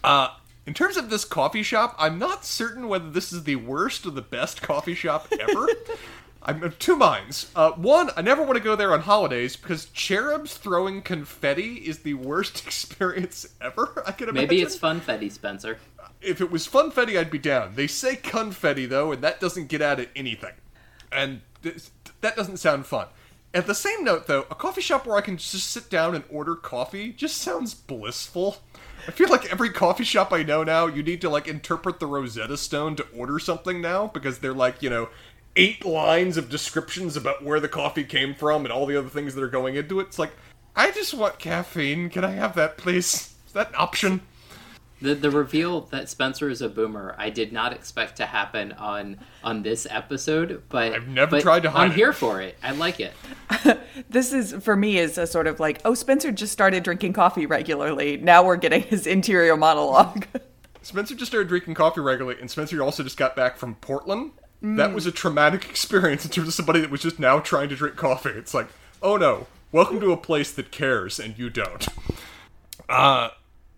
Uh, in terms of this coffee shop, I'm not certain whether this is the worst or the best coffee shop ever. <laughs> I'm of two minds. Uh, one, I never want to go there on holidays because cherubs throwing confetti is the worst <laughs> experience ever. I can imagine. Maybe it's funfetti, Spencer. If it was funfetti, I'd be down. They say confetti though, and that doesn't get at it anything, and this, that doesn't sound fun. At the same note, though, a coffee shop where I can just sit down and order coffee just sounds blissful. I feel like every coffee shop I know now, you need to like interpret the Rosetta Stone to order something now because they're like, you know, eight lines of descriptions about where the coffee came from and all the other things that are going into it. It's like, I just want caffeine. Can I have that, please? Is that an option? The the reveal that Spencer is a boomer, I did not expect to happen on on this episode, but I've never but tried to hide I'm it. here for it. I like it. <laughs> This is for me is a sort of like, oh, Spencer just started drinking coffee regularly. Now we're getting his interior monologue. <laughs> Spencer just started drinking coffee regularly, and Spencer also just got back from Portland. That was a traumatic <laughs> experience in terms of somebody that was just now trying to drink coffee. It's like, oh no, welcome to a place that cares, and you don't. Uh,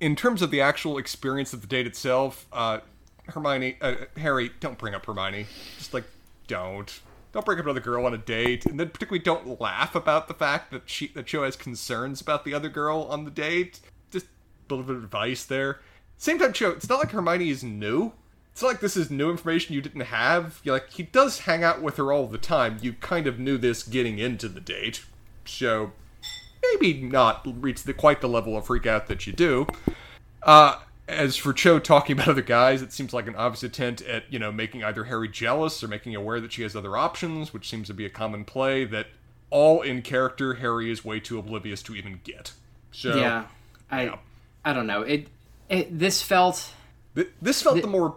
in terms of the actual experience of the date itself, uh, Hermione, uh, Harry, don't bring up Hermione. Just like, don't. Don't bring up another girl on a date, and then particularly don't laugh about the fact that she that Cho has concerns about the other girl on the date. Just a little bit of advice there. Same time, Cho, it's not like Hermione is new. It's not like this is new information you didn't have. You're like, he does hang out with her all the time. You kind of knew this getting into the date. So, maybe not reach the, quite the level of freak out that you do. Uh, as for Cho talking <laughs> about other guys, it seems like an obvious attempt at, you know, making either Harry jealous or making aware that she has other options, which seems to be a common play that all in character Harry is way too oblivious to even get. So, yeah, I yeah. I don't know. It it this felt Th- This felt the more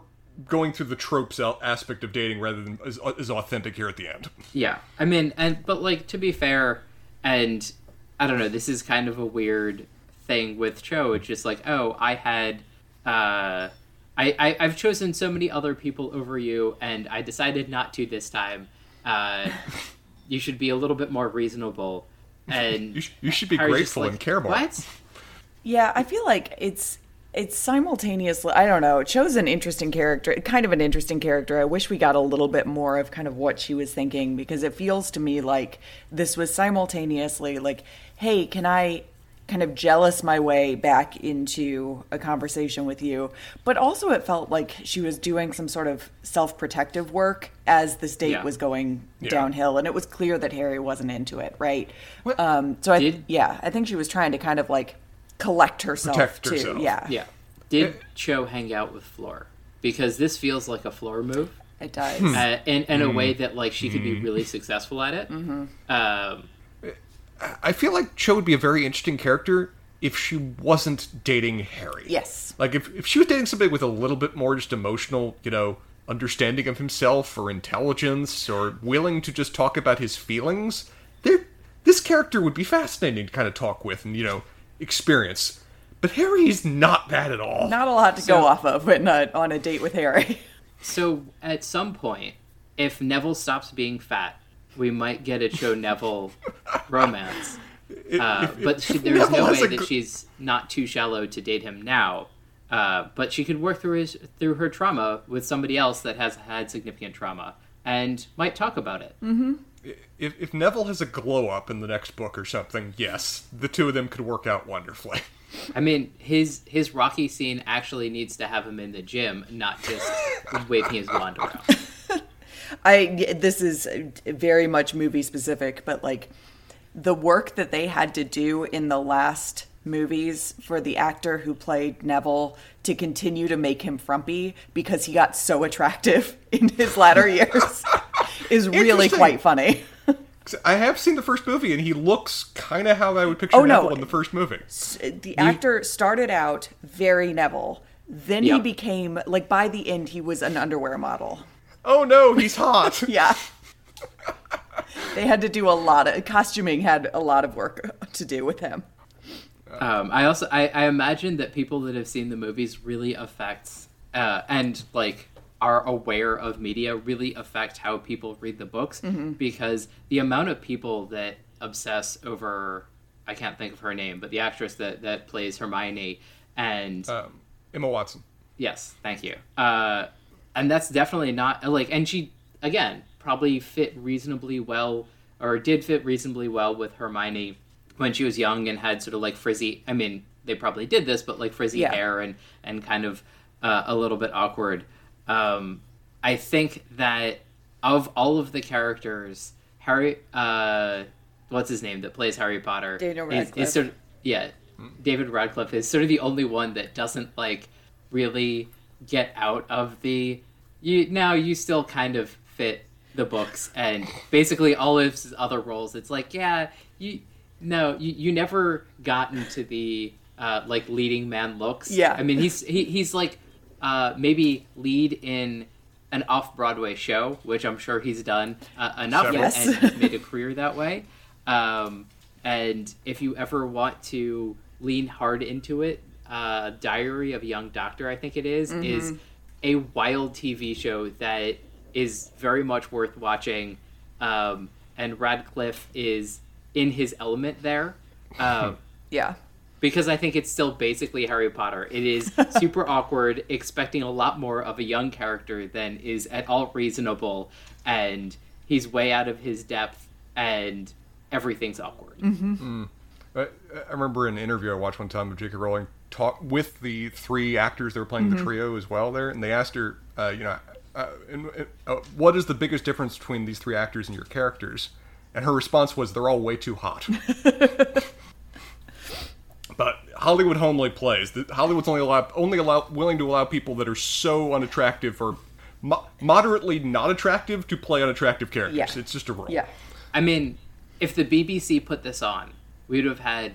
going through the tropes aspect of dating rather than as, as authentic here at the end. yeah. I mean, and but like to be fair, and I don't know. This is kind of a weird thing with Cho. It's just like, oh, I had. uh I, I, I've chosen so many other people over you, and I decided not to this time. Uh, <laughs> you should be a little bit more reasonable. And You, sh- you should be Harry's grateful like, and care more. What? Yeah, I feel like it's it's simultaneously. I don't know. Cho's an interesting character, kind of an interesting character. I wish we got a little bit more of kind of what she was thinking because it feels to me like this was simultaneously like, hey, can I kind of jealous my way back into a conversation with you, but also it felt like she was doing some sort of self-protective work as this date Yeah. was going Yeah. downhill, and it was clear that Harry wasn't into it, right? What- Um, so I, yeah, I think she was trying to kind of like collect herself Protect too. herself. Yeah, Yeah. Did Cho hang out with Fleur? Because this feels like a Fleur move. it does. uh, in, in a way that like she could be really successful at it. Mm-hmm. Um, I feel like Cho would be a very interesting character if she wasn't dating Harry. Yes. Like if, if she was dating somebody with a little bit more just emotional, you know, understanding of himself or intelligence or willing to just talk about his feelings, there this character would be fascinating to kind of talk with and, you know, experience. But Harry is not that at all. Not a lot to So- go off of when uh, on a date with Harry. <laughs> so at some point, if Neville stops being fat, we might get a Cho Neville <laughs> romance. Uh, If- but she, there's Neville no way a that gr- she's not too shallow to date him now. Uh, but she could work through his through her trauma with somebody else that has had significant trauma and might talk about it. If, if Neville has a glow up in the next book or something, yes, the two of them could work out wonderfully. I mean, his his Rocky scene actually needs to have him in the gym, not just <laughs> waving his wand around. I this is very much movie specific, but like the work that they had to do in the last movies for the actor who played Neville to continue to make him frumpy because he got so attractive <laughs> in his latter <laughs> years is really quite funny. <laughs> I have seen the first movie, and he looks kind of how I would picture Oh, no. Neville in the first movie. The actor started out very Neville. Then he became like by the end he was an underwear model. Oh no, he's hot. <laughs> Yeah. they had to do a lot of costuming had a lot of work to do with him. Um, I also I, I imagine that people that have seen the movies really affects uh, and like are aware of media really affect how people read the books because the amount of people that obsess over I can't think of her name but the actress that that plays Hermione and Um, Emma Watson. Yes, thank you. Uh, and that's definitely not like, and she again probably fit reasonably well, or did fit reasonably well with Hermione when she was young and had sort of like frizzy. I mean, they probably did this, but like frizzy Yeah. hair and and kind of uh, a little bit awkward. Um, I think that of all of the characters, Harry, uh, what's his name that plays Harry Potter? Daniel is- is Radcliffe. sort of- yeah, David Radcliffe is sort of the only one that doesn't like really get out of the you now you still kind of fit the books and basically all of his other roles it's like yeah you no you, you never got into the uh, like leading man looks Yeah. i mean he's he, he's like uh, maybe lead in an off-broadway show which i'm sure he's done uh, enough Yes. and has made a career that way um, and if you ever want to lean hard into it, uh, Diary of a Young Doctor, I think it is, is a wild TV show that is very much worth watching. Um, and Radcliffe is in his element there. <laughs> Um, Yeah. because I think it's still basically Harry Potter. It is <laughs> super awkward, expecting a lot more of a young character than is at all reasonable, and he's way out of his depth, and everything's awkward. I, I remember in an interview I watched one time of J.K. Rowling talk with the three actors that were playing the trio as well there, and they asked her, uh, you know, uh, and, uh, what is the biggest difference between these three actors and your characters? And her response was, they're all way too hot. <laughs> but Hollywood homely plays. The- Hollywood's only allow, only allow, willing to allow people that are so unattractive or mo- moderately not attractive to play unattractive characters. Yeah. It's just a rule. Yeah. I mean, if the BBC put this on, we would have had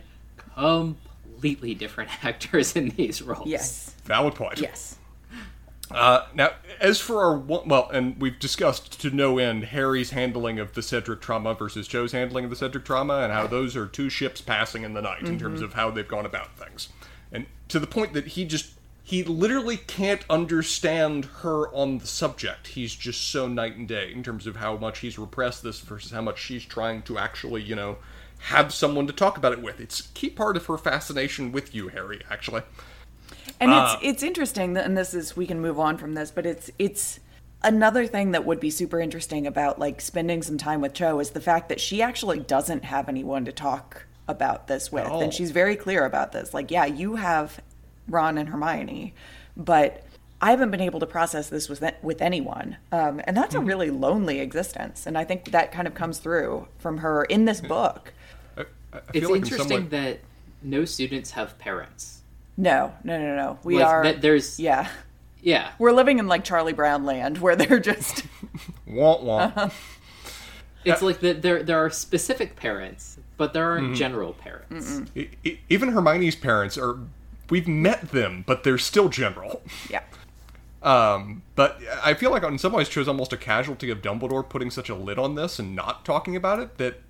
completely different <laughs> actors in these roles. Yes. Valid point. Yes. Uh, now, as for our one- well, and we've discussed to no end Harry's handling of the Cedric trauma versus Cho's handling of the Cedric trauma, and how those are two ships passing in the night in terms of how they've gone about things, and to the point that he just he literally can't understand her on the subject. He's just so night and day in terms of how much he's repressed this versus how much she's trying to actually, you know, have someone to talk about it with. It's a key part of her fascination with you, Harry. Actually. And Ah. it's it's interesting and this is we can move on from this, but it's it's another thing that would be super interesting about like spending some time with Cho is the fact that she actually doesn't have anyone to talk about this with, and she's very clear about this. Like, yeah, you have Ron and Hermione, but I haven't been able to process this with with anyone, um, and that's a really lonely existence. And I think that kind of comes through from her in this book. I, I It's like interesting way- that no students have parents. No, no, no, no. We Like, are. that there's yeah, yeah. we're living in like Charlie Brown land where they're just. <laughs> Wah, wah. Uh-huh. It's like that there there are specific parents, but there Mm-hmm. aren't general parents. E- Even Hermione's parents are. We've met them, but they're still general. Yeah. Um, but I feel like in some ways Cho's almost a casualty of Dumbledore putting such a lid on this and not talking about it that, that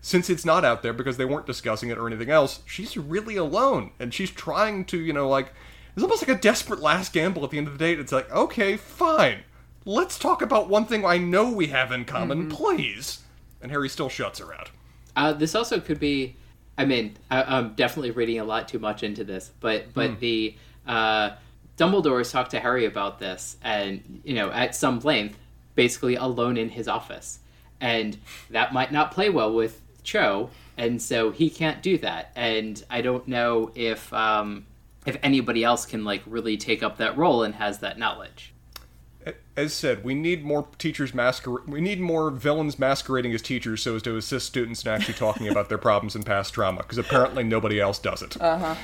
since it's not out there because they weren't discussing it or anything else, she's really alone and she's trying to, you know, like it's almost like a desperate last gamble at the end of the day. It's like, okay, fine. let's talk about one thing I know we have in common, please. And Harry still shuts her out. Uh, this also could be. I mean, I, I'm definitely reading a lot too much into this, but but the uh, Dumbledore has talked to Harry about this, and you know, at some length, basically alone in his office, and that might not play well with Cho, and so he can't do that. And I don't know if um, if anybody else can like really take up that role and has that knowledge. As said, we need more teachers masquer. We need more villains masquerading as teachers so as to assist students in actually talking about their problems and past trauma, because apparently nobody else does it. Uh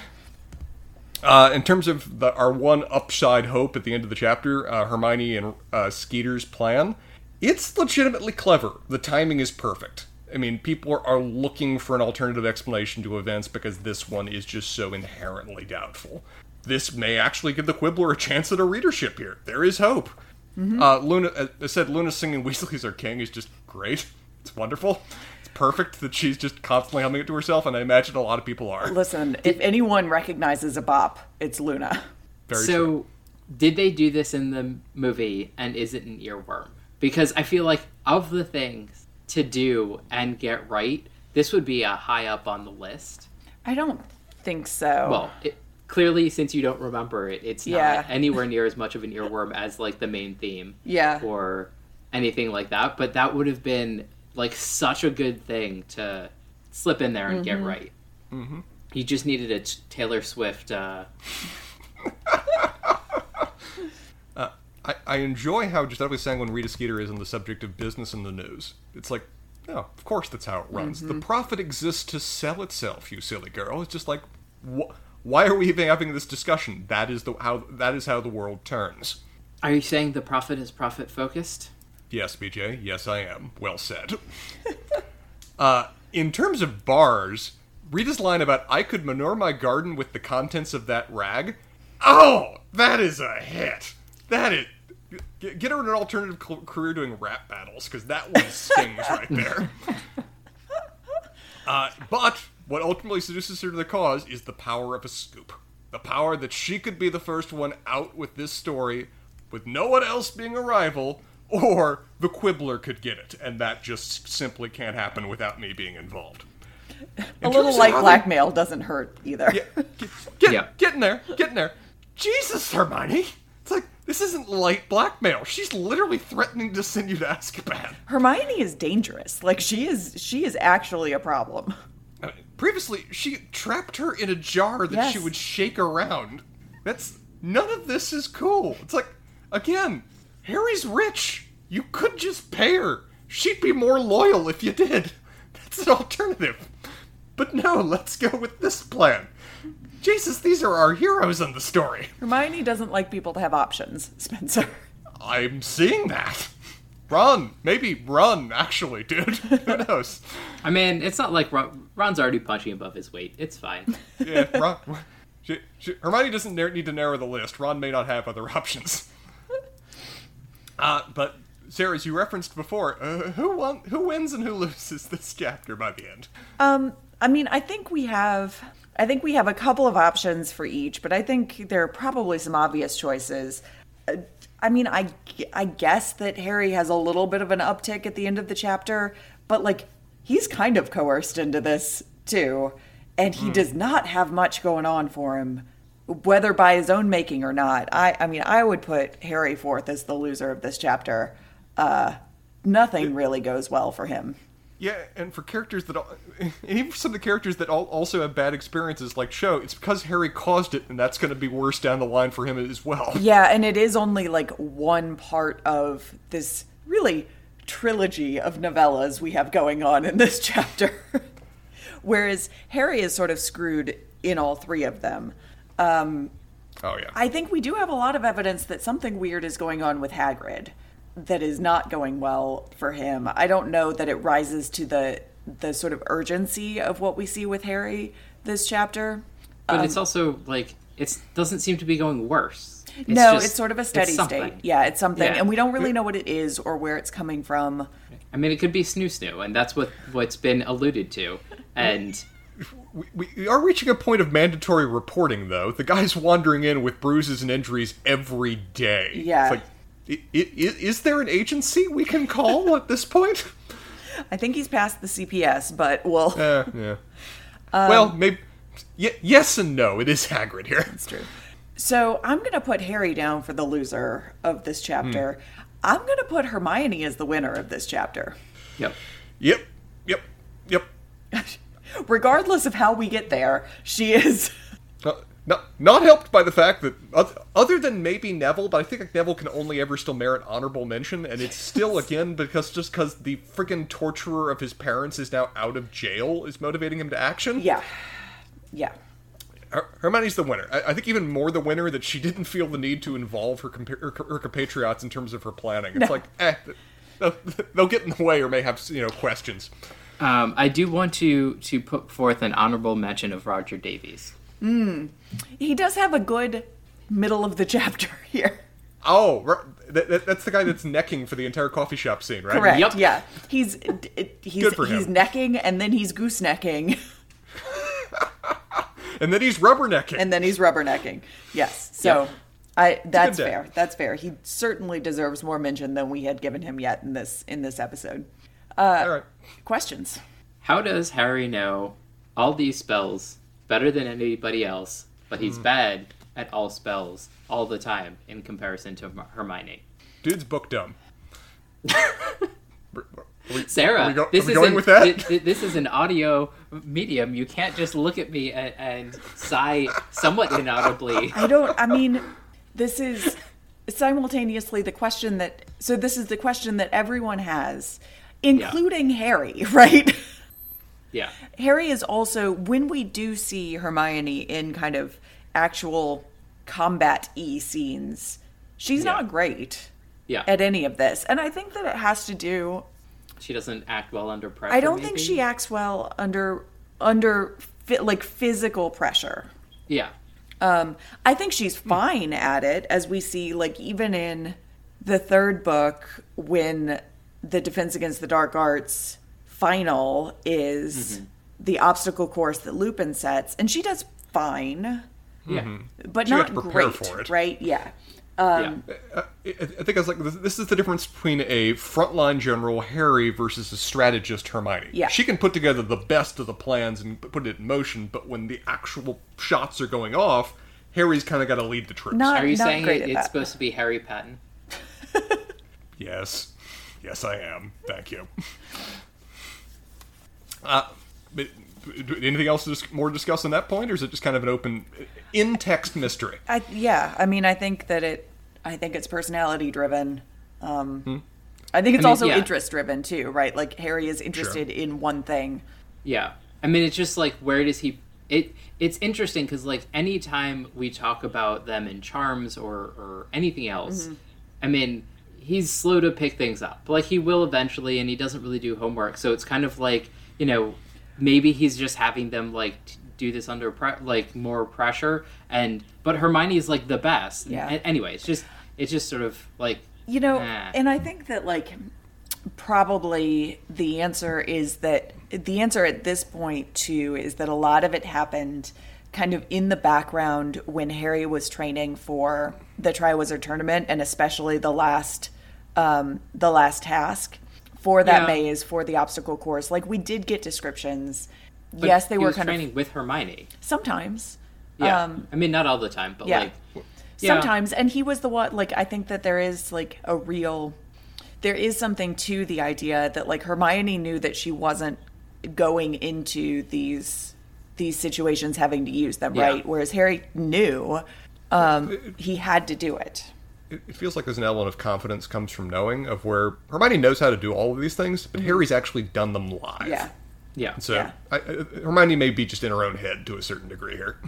huh. in terms of the, our one upside hope at the end of the chapter, uh, Hermione and uh, Skeeter's plan, it's legitimately clever. The timing is perfect. I mean, people are, are looking for an alternative explanation to events because this one is just so inherently doubtful. This may actually give the Quibbler a chance at a readership here. There is hope. Uh, Luna uh, I said Luna singing "Weasley's Our King" is just great. It's wonderful. It's perfect that she's just constantly humming it to herself, and I imagine a lot of people are. Listen, if anyone recognizes a bop, it's Luna. Very so, true. did they do this in the movie, and is it an earworm? Because I feel like of the things to do and get right, this would be a high up on the list. I don't think so. Well, it, clearly, since you don't remember it, it's not Yeah. <laughs> anywhere near as much of an earworm as like the main theme yeah. or anything like that. But that would have been like such a good thing to slip in there and get right. Mm-hmm. You just needed a t- Taylor Swift. Uh, <laughs> I, I enjoy how just Giuseppe Sanguine Rita Skeeter is on the subject of business and the news. It's like, no, of course that's how it runs. The Prophet exists to sell itself, you silly girl. It's just like, wh- why are we even having this discussion? That is the how that is how the world turns. are you saying the Prophet is profit focused? Yes, BJ. Yes, I am. Well said. <laughs> uh, in terms of bars, Rita's line about I could manure my garden with the contents of that rag. Oh, that is a hit. That is. Get, get her an alternative c- career doing rap battles because that one stings <laughs> right there. Uh, but what ultimately seduces her to the cause is the power of a scoop. The power that she could be the first one out with this story, with no one else being a rival, or the Quibbler could get it, and that just simply can't happen without me being involved. a little light how they- blackmail doesn't hurt either. Yeah, get, get, Yeah. get in there, get in there. Jesus, Hermione! It's like, this isn't light blackmail. She's literally threatening to send you to Azkaban. Hermione is dangerous. Like she is she is actually a problem. Uh, Previously, she trapped her in a jar that Yes. she would shake around. That's none of this is cool. It's like, again, Harry's rich. You could just pay her. She'd be more loyal if you did. That's an alternative. But no, let's go with this plan. Jesus, these are our heroes in the story. Hermione doesn't like people to have options, Spencer. I'm seeing that. Run, maybe run. Actually, dude, <laughs> who knows? I mean, it's not like Ron, Ron's already punching above his weight. It's fine. <laughs> Yeah, Ron. She, she, Hermione doesn't nar- need to narrow the list. Ron may not have other options. <laughs> Uh, but Sarah, as you referenced before, uh, who won, who wins and who loses this chapter by the end? Um, I mean, I think we have I think we have a couple of options for each, but I think there are probably some obvious choices. Uh, I mean, I I guess that Harry has a little bit of an uptick at the end of the chapter, but like he's kind of coerced into this too, and he does not have much going on for him whether by his own making or not. I I mean, I would put Harry forth as the loser of this chapter. Uh nothing really goes well for him. Yeah, and for characters that, al- and <laughs> even for some of the characters that al- also have bad experiences, like Cho, it's because Harry caused it, and that's going to be worse down the line for him as well. <laughs> Yeah, and it is only like one part of this really trilogy of novellas we have going on in this <laughs> chapter. Whereas Harry is sort of screwed in all three of them. Um, Oh yeah. I think we do have a lot of evidence that something weird is going on with Hagrid that is not going well for him. I don't know that it rises to the the sort of urgency of what we see with Harry this chapter. But it's um, also like it doesn't seem to be going worse. It's no, just- it's sort of a steady state. Yeah, it's something, Yeah. and we don't really know what it is or where it's coming from. I mean, it could be snoo snoo, and that's what what's been alluded to. And <laughs> We, we are reaching a point of mandatory reporting, though. The guy's wandering in with bruises and injuries every day. Yeah. It's like, I- i- is there an agency we can call at this point? <laughs> I think he's past the CPS, but well, Uh, yeah. Um, well, maybe. Y- yes and no. It is Hagrid here. it's true. So I'm going to put Harry down for the loser of this chapter. I'm going to put Hermione as the winner of this chapter. Yep. Yep. Yep. Yep. <laughs> Regardless of how we get there, she is. Not, not, not helped by the fact that, other than maybe Neville, but I think Neville can only ever still merit honorable mention, and it's still, again, because just because the freaking torturer of his parents is now out of jail is motivating him to action. Yeah. Yeah. Her- Hermione's the winner. I, I think even more the winner that she didn't feel the need to involve her, compa- her, her compatriots in terms of her planning. It's No. like, eh, they'll, they'll get in the way or may have, you know, questions. Um, I do want to to put forth an honorable mention of Roger Davies. Mm. He does have a good middle of the chapter <laughs> here. Oh, right, that, that, that's the guy that's necking for the entire coffee shop scene, right? Correct. Yep. Yeah. He's he's Good for him. he's necking and then he's goosenecking <laughs> And then he's rubbernecking. and then he's rubbernecking. Yes. So Yep. I that's fair. That's fair. He certainly deserves more mention than we had given him yet in this in this episode. Uh, all right. Questions. How does Harry know all these spells better than anybody else, but he's hmm. bad at all spells all the time in comparison to Hermione? Dude's book dumb. <laughs> We- Sarah, go- this is going an, with that? thi- thi- this is an audio medium. You can't just look at me and, and sigh somewhat inaudibly. <laughs> I don't I mean this is simultaneously the question that so this is the question that everyone has including Harry, <laughs> right? Yeah, Harry is also when we do see Hermione in kind of actual combat e scenes, she's Yeah. not great yeah. at any of this. And I think that it has to do she doesn't act well under pressure. I don't think she acts well under under like physical pressure. Yeah, Um, I think she's fine at it, as we see, like even in the third book when the Defense Against the Dark Arts final is mm-hmm. the obstacle course that Lupin sets, and she does fine, yeah, mm-hmm. but She not to prepare great, for it. right? Yeah. yeah. Um, uh, I, I think I was like, this, this is the difference between a frontline general Harry versus a strategist Hermione. Yeah. She can put together the best of the plans and put it in motion, but when the actual shots are going off, Harry's kind of got to lead the troops. Not- Are you not saying great it, at it's that. supposed to be Harry Patton? <laughs> <laughs> Yes. Yes, I am. Thank you. Uh, but, anything else to more to discuss on that point, or is it just kind of an open, in-text mystery? I yeah, I mean, I think that it, I think it's personality driven. Um, I think it's I mean, also yeah. interest driven too, right? Like Harry is interested in one thing. Yeah. I mean, it's just like where does he? It it's interesting because like anytime we talk about them in charms or or anything else, I mean, he's slow to pick things up. Like he will eventually, and he doesn't really do homework. So it's kind of like you know maybe he's just having them like do this under pre- like more pressure. And but Hermione is like the best. Yeah. A- anyway, it's just it's just sort of like You know, Ah. and I think that like probably the answer is that the answer at this point too is that a lot of it happened kind of in the background when Harry was training for the Triwizard tournament and especially the last um the last task for that Yeah. maze for the obstacle course. Like we did get descriptions. yes, they he were was kind training of with Hermione. sometimes. Yeah. Um, I mean, not all the time, but yeah. like yeah. sometimes and he was the one like i think that there is like a real there is something to the idea that like hermione knew that she wasn't going into these these situations having to use them Yeah. right whereas harry knew um he had to do it It, it feels like there's an element of confidence comes from knowing of where Hermione knows how to do all of these things, but Harry's actually done them live. yeah yeah. So Yeah. I, I, Hermione may be just in her own head to a certain degree here.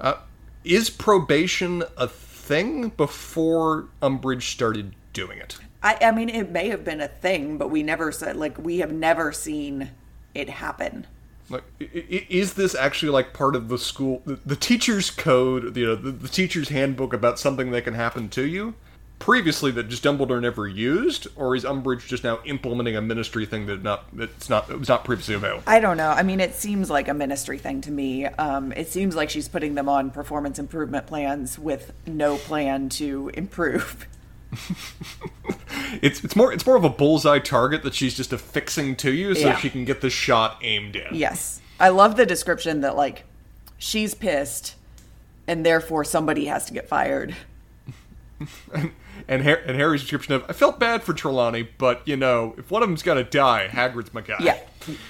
Uh, is probation a thing before Umbridge started doing it? I, I mean it may have been a thing but we never said like we have never seen it happen Like, is this actually like part of the school, the, the teacher's code, you know, the, the teacher's handbook about something that can happen to you? Previously, that just Dumbledore never used, or is Umbridge just now implementing a ministry thing that not that's not it was not previously available? I don't know. I mean, it seems like a ministry thing to me. Um, it seems like she's putting them on performance improvement plans with no plan to improve. <laughs> <laughs> It's it's more it's more of a bullseye target that she's just affixing to you so Yeah. she can get the shot aimed in. Yes. I love the description that, like, she's pissed and therefore somebody has to get fired. <laughs> And, Har- and Harry's description of I felt bad for Trelawney, but you know, if one of them's got to die, Hagrid's my guy. Yeah.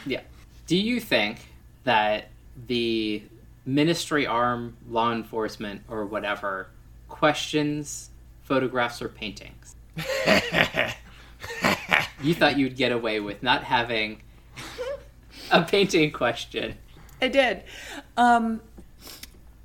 Yeah. Do you think that the ministry arm, law enforcement, or whatever questions photographs or paintings? <laughs> you thought you'd get away with not having a painting question. I did. Um,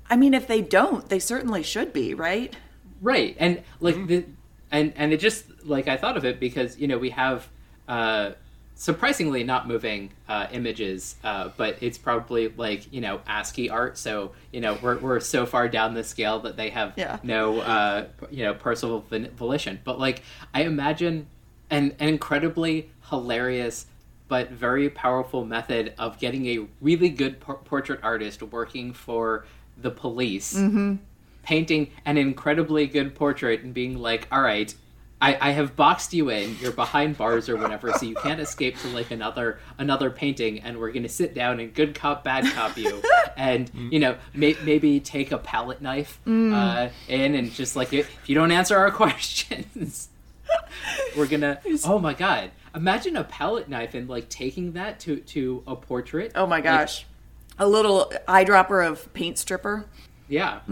I mean, if they don't, they certainly should be, right? Right. And like the and and it just like I thought of it because, you know, we have uh surprisingly not moving uh, images, uh, but it's probably like you know ASCII art. So you know we're we're so far down the scale that they have Yeah. no uh, you know personal volition. But like I imagine an, an incredibly hilarious but very powerful method of getting a really good por- portrait artist working for the police painting an incredibly good portrait and being like, all right, I, I have boxed you in. You're behind bars or whatever, so you can't escape to like another another painting. And we're gonna sit down and good cop, bad cop you, <laughs> and you know may, maybe take a palette knife uh, in and just like if you don't answer our <laughs> questions, we're gonna. Oh my god! Imagine a palette knife and like taking that to to a portrait. Oh my Like, gosh. a little eyedropper of paint stripper. yeah. <laughs>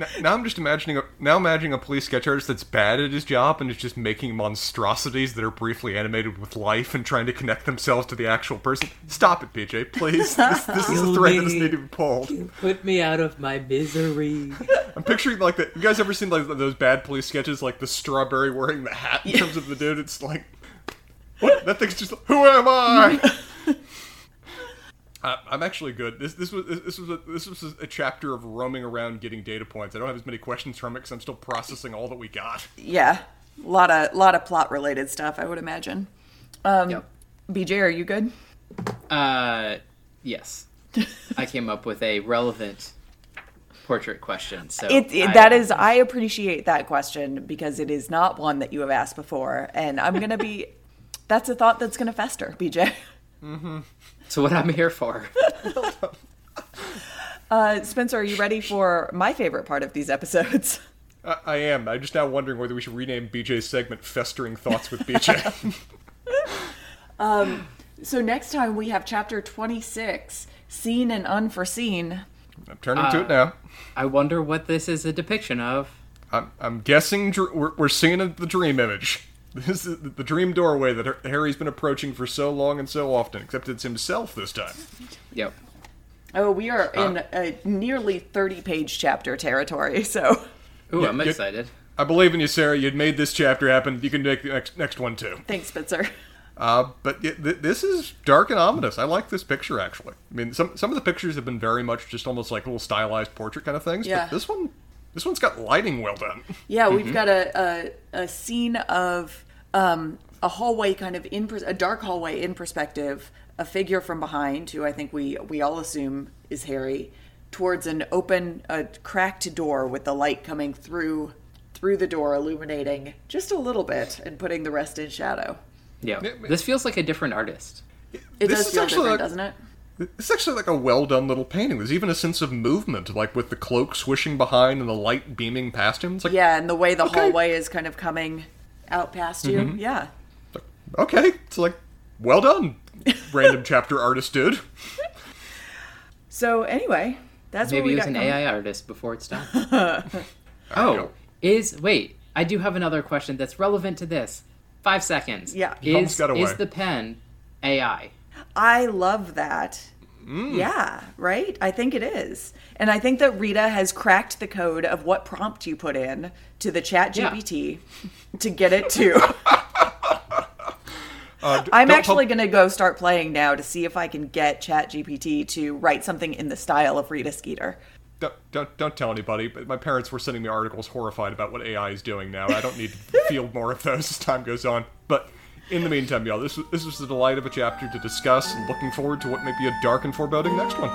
Now, now I'm just imagining a, now imagining a police sketch artist that's bad at his job and is just making monstrosities that are briefly animated with life and trying to connect themselves to the actual person. Stop it, BJ, please. This, this is a thread that me. need to be pulled. Put me out of my misery. <laughs> I'm picturing like that. You guys ever seen like those bad police sketches, like the strawberry wearing the hat in terms of the dude? It's like, what? That thing's just. Who am I? <laughs> Uh, I'm actually good. This this was this was a, this was a chapter of roaming around getting data points. I don't have as many questions from it because I'm still processing all that we got. Yeah. A lot of lot of plot related stuff, I would imagine. Um, Yep. BJ, are you good? Uh, yes. I came up with a relevant portrait question. So It, it I- that is I appreciate that question because it is not one that you have asked before, and I'm gonna be. <laughs> That's a thought that's gonna fester, BJ. It's what I'm here for. <laughs> Uh, Spencer, are you ready for my favorite part of these episodes? I, I am. I'm just now wondering whether we should rename BJ's segment "Festering Thoughts with BJ." <laughs> <laughs> So next time we have chapter 26, Seen and Unforeseen. I'm turning to it now. I wonder what this is a depiction of. I'm, I'm guessing dr- we're, we're seeing the dream image. This is the dream doorway that Harry's been approaching for so long and so often, except it's himself this time. Yep. Oh, we are in a nearly 30 page chapter territory, <laughs> so Ooh, I'm excited. I believe in you, Sarah. You'd made this chapter happen. You can make the next next one too. thanks, Spencer. Uh, but y th- this is dark and ominous. I like this picture actually. I mean, some some of the pictures have been very much just almost like little stylized portrait kind of things. Yeah. But this one, this one's got lighting well done. Yeah, we've got a, a, a scene of um, a hallway, kind of in a dark hallway in perspective, a figure from behind, who I think we we all assume is Harry, towards an open, a cracked door with the light coming through through the door, illuminating just a little bit and putting the rest in shadow. Yeah. Yeah, This feels like a different artist. It This does is feel actually different, like- doesn't it? It's actually like a well done little painting. There's even a sense of movement, like with the cloak swishing behind and the light beaming past him. It's like, Yeah, and the way the Okay. hallway is kind of coming out past you. Mm-hmm. Yeah. okay, it's like, well done, random <laughs> chapter artist dude. So anyway, that's what Maybe we he was got an coming. AI artist before it's done. <laughs> oh, is wait? I do have another question that's relevant to this. Five seconds. Yeah. Is got away. is the pen AI? I love that. Mm. Yeah, right? I think it is. And I think that Rita has cracked the code of what prompt you put in to the chat Yeah. To get it to. <laughs> Uh, d- I'm actually pub- going to go start playing now to see if I can get ChatGPT to write something in the style of Rita Skeeter. Don't, don't don't tell anybody. But my parents were sending me articles horrified about what AI is doing now. I don't need to <laughs> field more of those as time goes on. But in the meantime, y'all, this this the delight of a chapter to discuss, and looking forward to what may be a dark and foreboding next one.